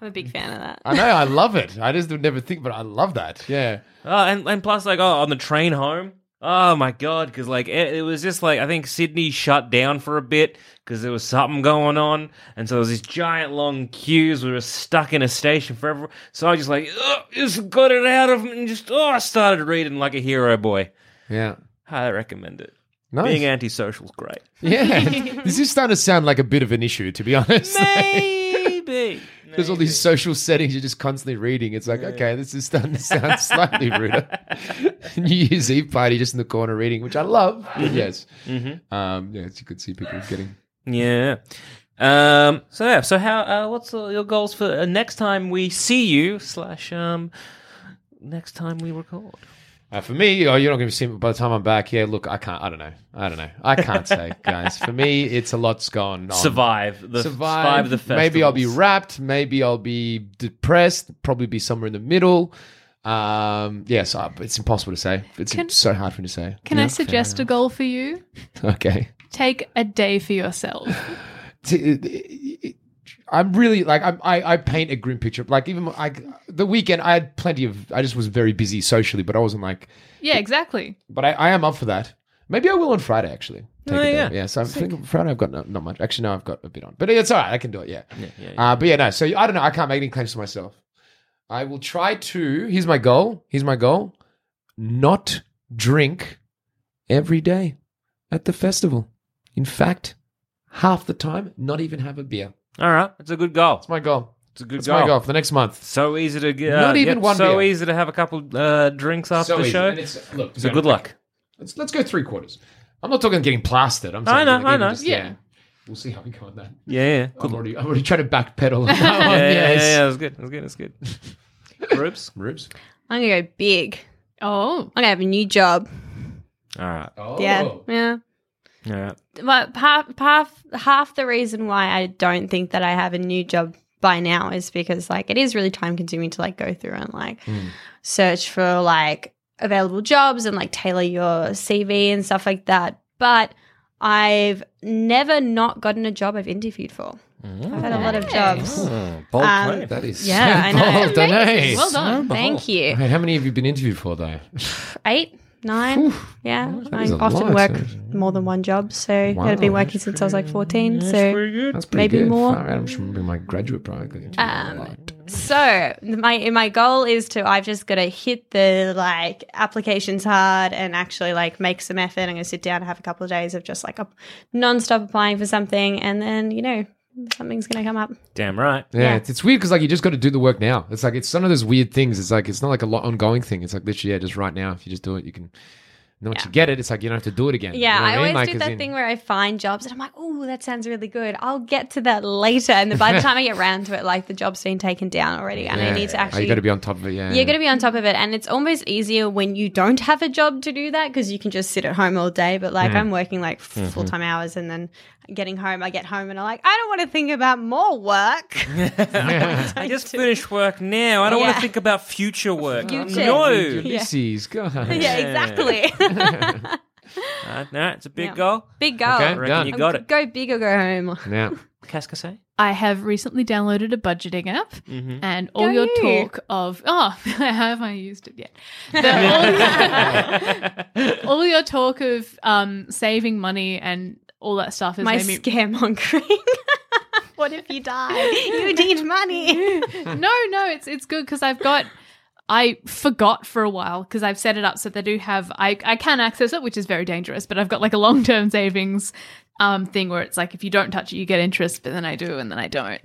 I'm a big fan of that. I know, I love it. I just would never think, but I love that. Yeah. Oh, and, and plus, like, oh, on the train home. Oh my god! Because like it, it was just like I think Sydney shut down for a bit because there was something going on, and so there was these giant long queues. We were stuck in a station forever. So I just like "Ugh, just got it out of me and just oh, I started reading like a hero boy. Yeah. Highly recommend it. Nice. Being antisocial is great. Yeah. this is starting to sound like a bit of an issue, to be honest. Maybe. There's all these social settings you're just constantly reading. It's like, okay, this is starting to sound slightly ruder. New Year's Eve party just in the corner reading, which I love. But yes. Mhm. Um, yes, you could see people getting. Yeah. Um. So yeah. So how? Uh, what's uh, your goals for uh, next time we see you? Slash. Um. Next time we record. Uh, for me, oh, you're not going to see me by the time I'm back. Yeah, look, I can't. I don't know. I don't know. I can't say, guys. For me, it's a lot's gone on. Survive the survive. the maybe I'll be wrapped. Maybe I'll be depressed. Probably be somewhere in the middle. Um, yes, uh, it's impossible to say. It's Can- so hard for me to say. Can I suggest a goal for you? Okay. Take a day for yourself. I'm really like I'm, I I paint a grim picture. Like even I the weekend I had plenty of. I just was very busy socially, but I wasn't like. Yeah, exactly. But I, I am up for that. Maybe I will on Friday actually. Take Oh, day. yeah. yeah. So I think Friday I've got no, not much. Actually, no, I've got a bit on, but it's all right. I can do it. Yeah. Yeah, yeah, Uh, but yeah, no. So I don't know. I can't make any claims to myself. I will try to. Here's my goal. Here's my goal. Not drink every day at the festival. In fact, half the time, not even have a beer. All right, it's a good goal. That's my goal. It's a good That's goal. my goal for the next month. So easy to get. Uh, Not even yep, one So beer. easy to have a couple uh, drinks after So the easy. show. And it's- look, so good luck. Let's let's go three quarters. I'm not talking getting plastered. I'm I saying know, like I know. just, Yeah. We'll see how we go on that. Yeah, yeah. I'm already, I'm already trying to backpedal on that Yeah, one. yeah, yeah, yes. yeah, That's good. That's good. That's good. Groups. Ribs. I'm gonna go big. Oh, I'm gonna have a new job. All right. Oh. Yeah, yeah. All right. But half, half, half the reason why I don't think that I have a new job by now is because like it is really time consuming to like go through and like search for like available jobs and like tailor your CV and stuff like that. But I've never not gotten a job I've interviewed for. I've had a lot of jobs. Oh, bold Um, claim. That is Yeah, so I know. bold, well done. Thank you. Hey, how many have you been interviewed for though? Eight, nine. Yeah, I often lot. work more than one job, so I've been working since I was like fourteen. So That's pretty Maybe good. more. Far out. I'm just remembering my graduate project. Um, So my my goal is to I've just got to hit the like applications hard and actually like make some effort. I'm gonna sit down and have a couple of days of just like a non-stop applying for something, and then you know something's gonna come up. Damn right. yeah, yeah. It's, it's weird because like you just got to do the work now. It's like it's one of those weird things. It's like it's not like a lot ongoing thing. It's like literally yeah, just right now. If you just do it, you can. And then once Yeah. you get it, it's like you don't have to do it again. Yeah, You know what I always mean? Like, do as that in- thing where I find jobs and I'm like, oh, that sounds really good. I'll get to that later, and then by the time I get around to it, like the job's been taken down already, and I Yeah. need to Oh, actually you got to be on top of it. Yeah, You're going to be on top of it, and it's almost easier when you don't have a job to do that because you can just sit at home all day. But like, I'm working like Mm-hmm. full time hours, and then getting home, I get home and I'm like, I don't want to think about more work. I just finished work now. I don't want to think about future work. Future. No. Ulysses, God. yeah, exactly. Uh, no, it's a big Yeah. goal. Big goal. Okay, I reckon done. you got it. Go big or go home. Yeah. Cascase? I have recently downloaded a budgeting app, Mm-hmm. and all Go your you. talk of oh, have I used it yet? The- all, all your talk of um, saving money and all that stuff has My made me scaremongering. what if you die? You need money. no, no, it's it's good because I've got. I forgot for a while because I've set it up so they do have. I I can access it, which is very dangerous. But I've got like a long term savings um thing where it's like if you don't touch it, you get interest, but then I do and then I don't.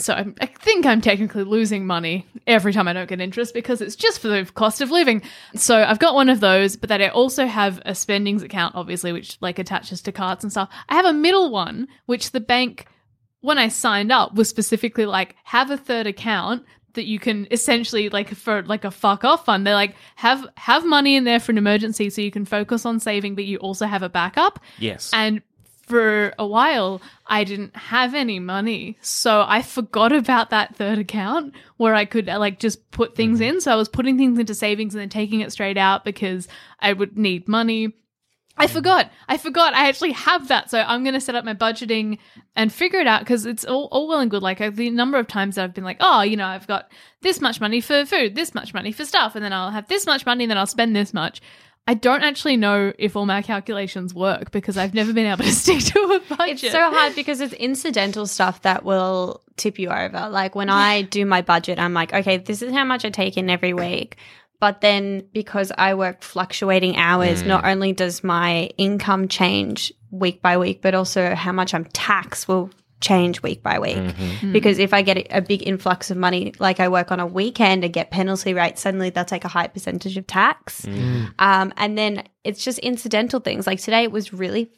So I'm, I think I'm technically losing money every time I don't get interest because it's just for the cost of living. So I've got one of those, but then I also have a spendings account, obviously, which like attaches to cards and stuff. I have a middle one, which the bank when I signed up was specifically like have a third account that you can essentially like for like a fuck off fund. They're like have have money in there for an emergency so you can focus on saving, but you also have a backup. Yes. And for a while, I didn't have any money. So I forgot about that third account where I could like just put things in. So I was putting things into savings and then taking it straight out because I would need money. I forgot. I forgot. I actually have that. So I'm going to set up my budgeting and figure it out because it's all, all well and good. Like uh, the number of times that I've been like, oh, you know, I've got this much money for food, this much money for stuff, and then I'll have this much money and then I'll spend this much. I don't actually know if all my calculations work because I've never been able to stick to a budget. It's so hard because it's incidental stuff that will tip you over. Like when I do my budget, I'm like, okay, this is how much I take in every week. But then because I work fluctuating hours, not hmm. only does my income change week by week, but also how much I'm taxed will change week by week. Because if I get a big influx of money, like I work on a weekend and get penalty rates, suddenly they'll take a high percentage of tax. Um, and then it's just incidental things. Like today it was really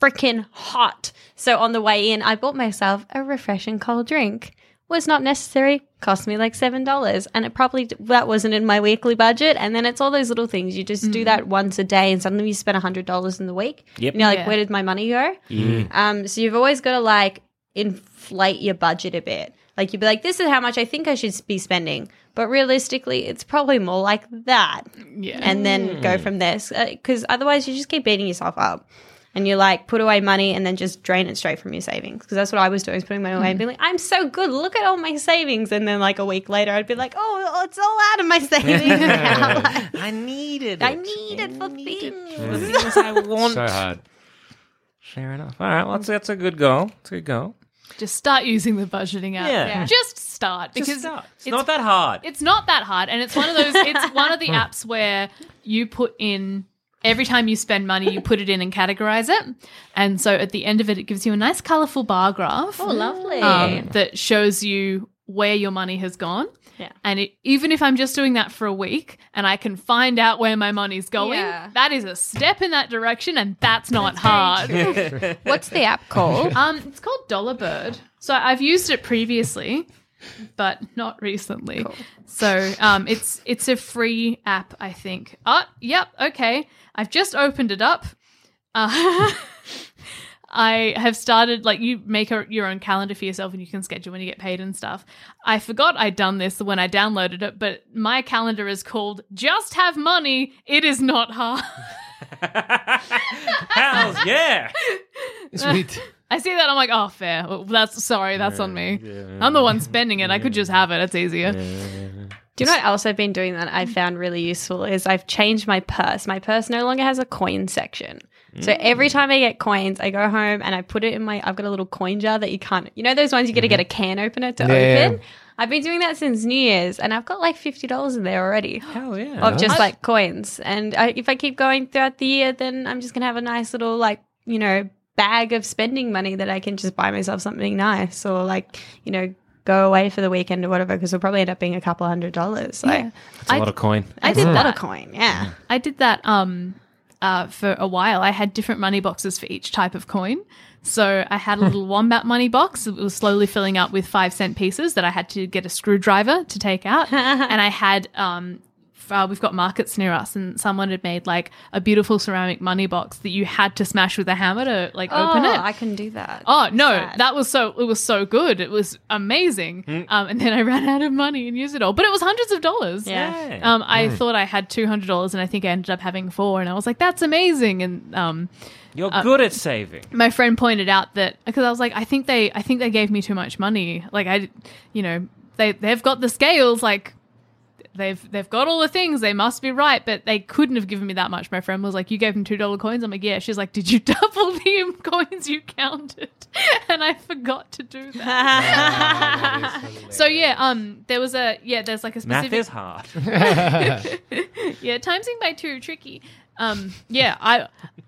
freaking hot. So on the way in, I bought myself a refreshing cold drink. Was not necessary, cost me like seven dollars, and it probably that wasn't in my weekly budget. And then it's all those little things you just do that once a day, and suddenly you spend a hundred dollars in the week. Yep. And you're like, Yeah. where did my money go? Um, so you've always got to like inflate your budget a bit. Like you'd be like, this is how much I think I should be spending, but realistically, it's probably more like that yeah. and then mm. go from there. Because uh, otherwise, you just keep beating yourself up. And you like put away money and then just drain it straight from your savings. Because that's what I was doing, was putting money away and mm. being like, I'm so good. Look at all my savings. And then like a week later, I'd be like, oh, it's all out of my savings now. Like, I needed it. I need it for The things. Mm. things I want. So hard. Fair enough. All right, well, that's, that's a good goal. That's a good goal. Just start using the budgeting app. Yeah. Yeah. Just start because Just start. It's, not that hard. It's not that hard, and it's one of those. It's one of the apps where you put in every time you spend money, you put it in and categorize it, and so at the end of it, it gives you a nice, colorful bar graph. Oh, lovely. um, that shows you where your money has gone. Yeah. And it, even if I'm just doing that for a week and I can find out where my money's going, Yeah. that is a step in that direction, and that's not hard. What's the app called? Um, it's called Dollarbird. So I've used it previously, but not recently. So um, it's it's a free app, I think. Oh, yep, okay. I've just opened it up. Uh, I have started like you make a, your own calendar for yourself and you can schedule when you get paid and stuff. I forgot I'd done this when I downloaded it, but my calendar is called "Just Have Money." It is not hard. Hells yeah. Sweet. I see that. I'm like, oh, fair. Well, that's sorry. That's on me. I'm the one spending it. I could just have it. It's easier. Do you know what else I've been doing that I found really useful is I've changed my purse. My purse no longer has a coin section. So every time I get coins, I go home and I put it in my. I've got a little coin jar that you can't. You know those ones you got to get a can opener to Yeah. open. I've been doing that since New Year's, and I've got like fifty dollars in there already Hell yeah. of just like coins. And I, if I keep going throughout the year, then I'm just gonna have a nice little like you know bag of spending money that I can just buy myself something nice or like you know go away for the weekend or whatever because it'll probably end up being a couple hundred dollars. So Yeah. That's a lot of coin. I it's did a lot of coin. Yeah. I did that um uh for a while. I had different money boxes for each type of coin. So I had a little wombat money box. It was slowly filling up with five cent pieces that I had to get a screwdriver to take out, and I had um uh, we've got markets near us, and someone had made like a beautiful ceramic money box that you had to smash with a hammer to like open oh, it. I can do that. Oh no, Sad. that was so it was so good. It was amazing. Um, and then I ran out of money and used it all, but it was hundreds of dollars. Yeah. Um, I thought I had two hundred dollars, and I think I ended up having four, and I was like, "That's amazing!" And um, You're good at saving. my friend pointed out that because I was like, I think they, I think they gave me too much money. Like I, you know, they they've got the scales, like they've they've got all the things. They must be right, but they couldn't have given me that much. My friend was like, you gave them two dollar coins. I'm like, yeah. She's like, did you double the coins you counted? And I forgot to do that. so yeah, um, there was a yeah, there's like a Math specific is hard. yeah, timesing by two tricky. Um, yeah, I,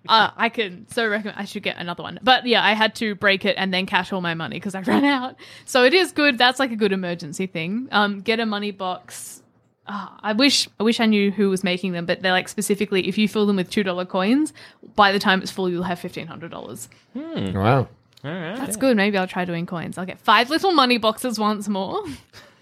uh, I can so recommend. I should get another one, but yeah, I had to break it and then cash all my money because I ran out. So it is good. That's like a good emergency thing. Um, get a money box. Ah, I wish I wish I knew who was making them, but they're like specifically if you fill them with two dollar coins, by the time it's full, you'll have fifteen hundred dollars. Wow. All right. That's good. Maybe I'll try doing coins. I'll get five little money boxes once more.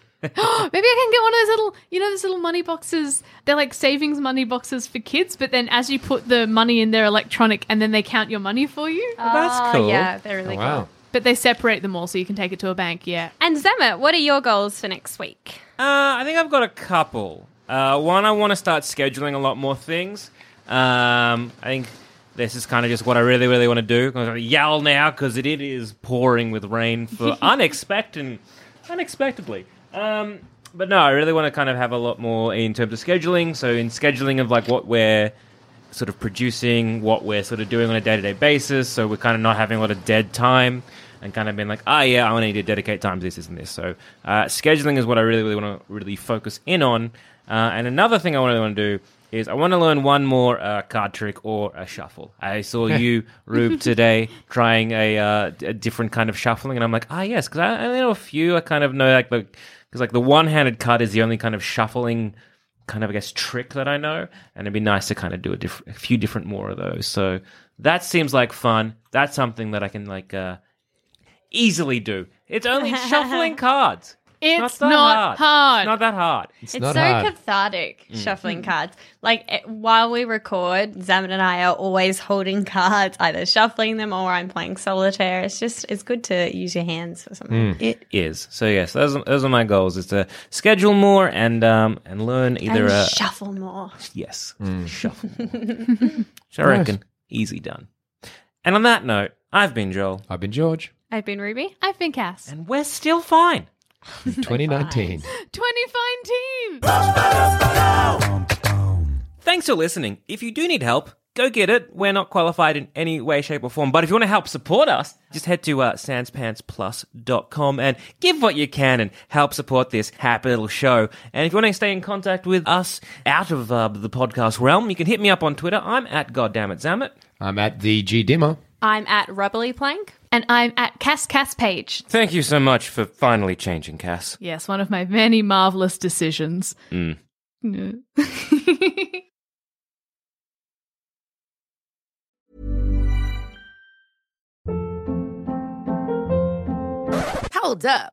Maybe I can get one of those little, you know, those little money boxes. They're like savings money boxes for kids, but then as you put the money in, they're electronic and then they count your money for you. That's Oh, cool. Yeah, they're really Wow. cool. But they separate them all so you can take it to a bank. Yeah. And Zemma, what are your goals for next week? Uh, I think I've got a couple. Uh, one, I want to start scheduling a lot more things. Um, I think this is kind of just what I really, really want to do. I'm going to yell now because it, it is pouring with rain for unexpected, unexpectedly. Um, but no, I really want to kind of have a lot more in terms of scheduling. So in scheduling of like what we're sort of producing, what we're sort of doing on a day to day basis. So we're kind of not having a lot of dead time and kind of being like, ah, yeah, I want to need to dedicate time to this, this, and this. So uh, scheduling is what I really, really want to really focus in on. Uh, and another thing I really want to do is I want to learn one more uh, card trick or a shuffle. I saw you, Rube, today trying a, uh, a different kind of shuffling, and I'm like, ah, yes, because I, I know a few. I kind of know like the because like the one-handed card is the only kind of shuffling kind of I guess trick that I know, and it'd be nice to kind of do a, diff- a few different more of those. So that seems like fun. That's something that I can like uh, easily do. It's only shuffling cards. It's that not hard. It's not that hard. It's, not so hard. cathartic shuffling cards. Like eh, while we record, Zaman and I are always holding cards, either shuffling them or I'm playing solitaire. It's just it's good to use your hands for something. It is. So yes, those are, those are my goals: is to schedule more and um and learn either And a shuffle more. yes shuffle. more. so I reckon easy done. And on that note, I've been Joel, I've been George. I've been Ruby. I've been Cass. and we're still fine. 2019. 2019. Thanks for listening. If you do need help, go get it. We're not qualified in any way, shape, or form. But if you want to help support us, just head to uh, sanspantsplus.com and give what you can and help support this happy little show. And if you want to stay in contact with us out of uh, the podcast realm, you can hit me up on Twitter. I'm at goddammit I'm at the G Dimmer. I'm at Rubbly Plank. And I'm at Cass Cass Page. Thank you so much for finally changing, Cass. Yes, one of my many marvelous decisions. Yeah. Mm. Hold up.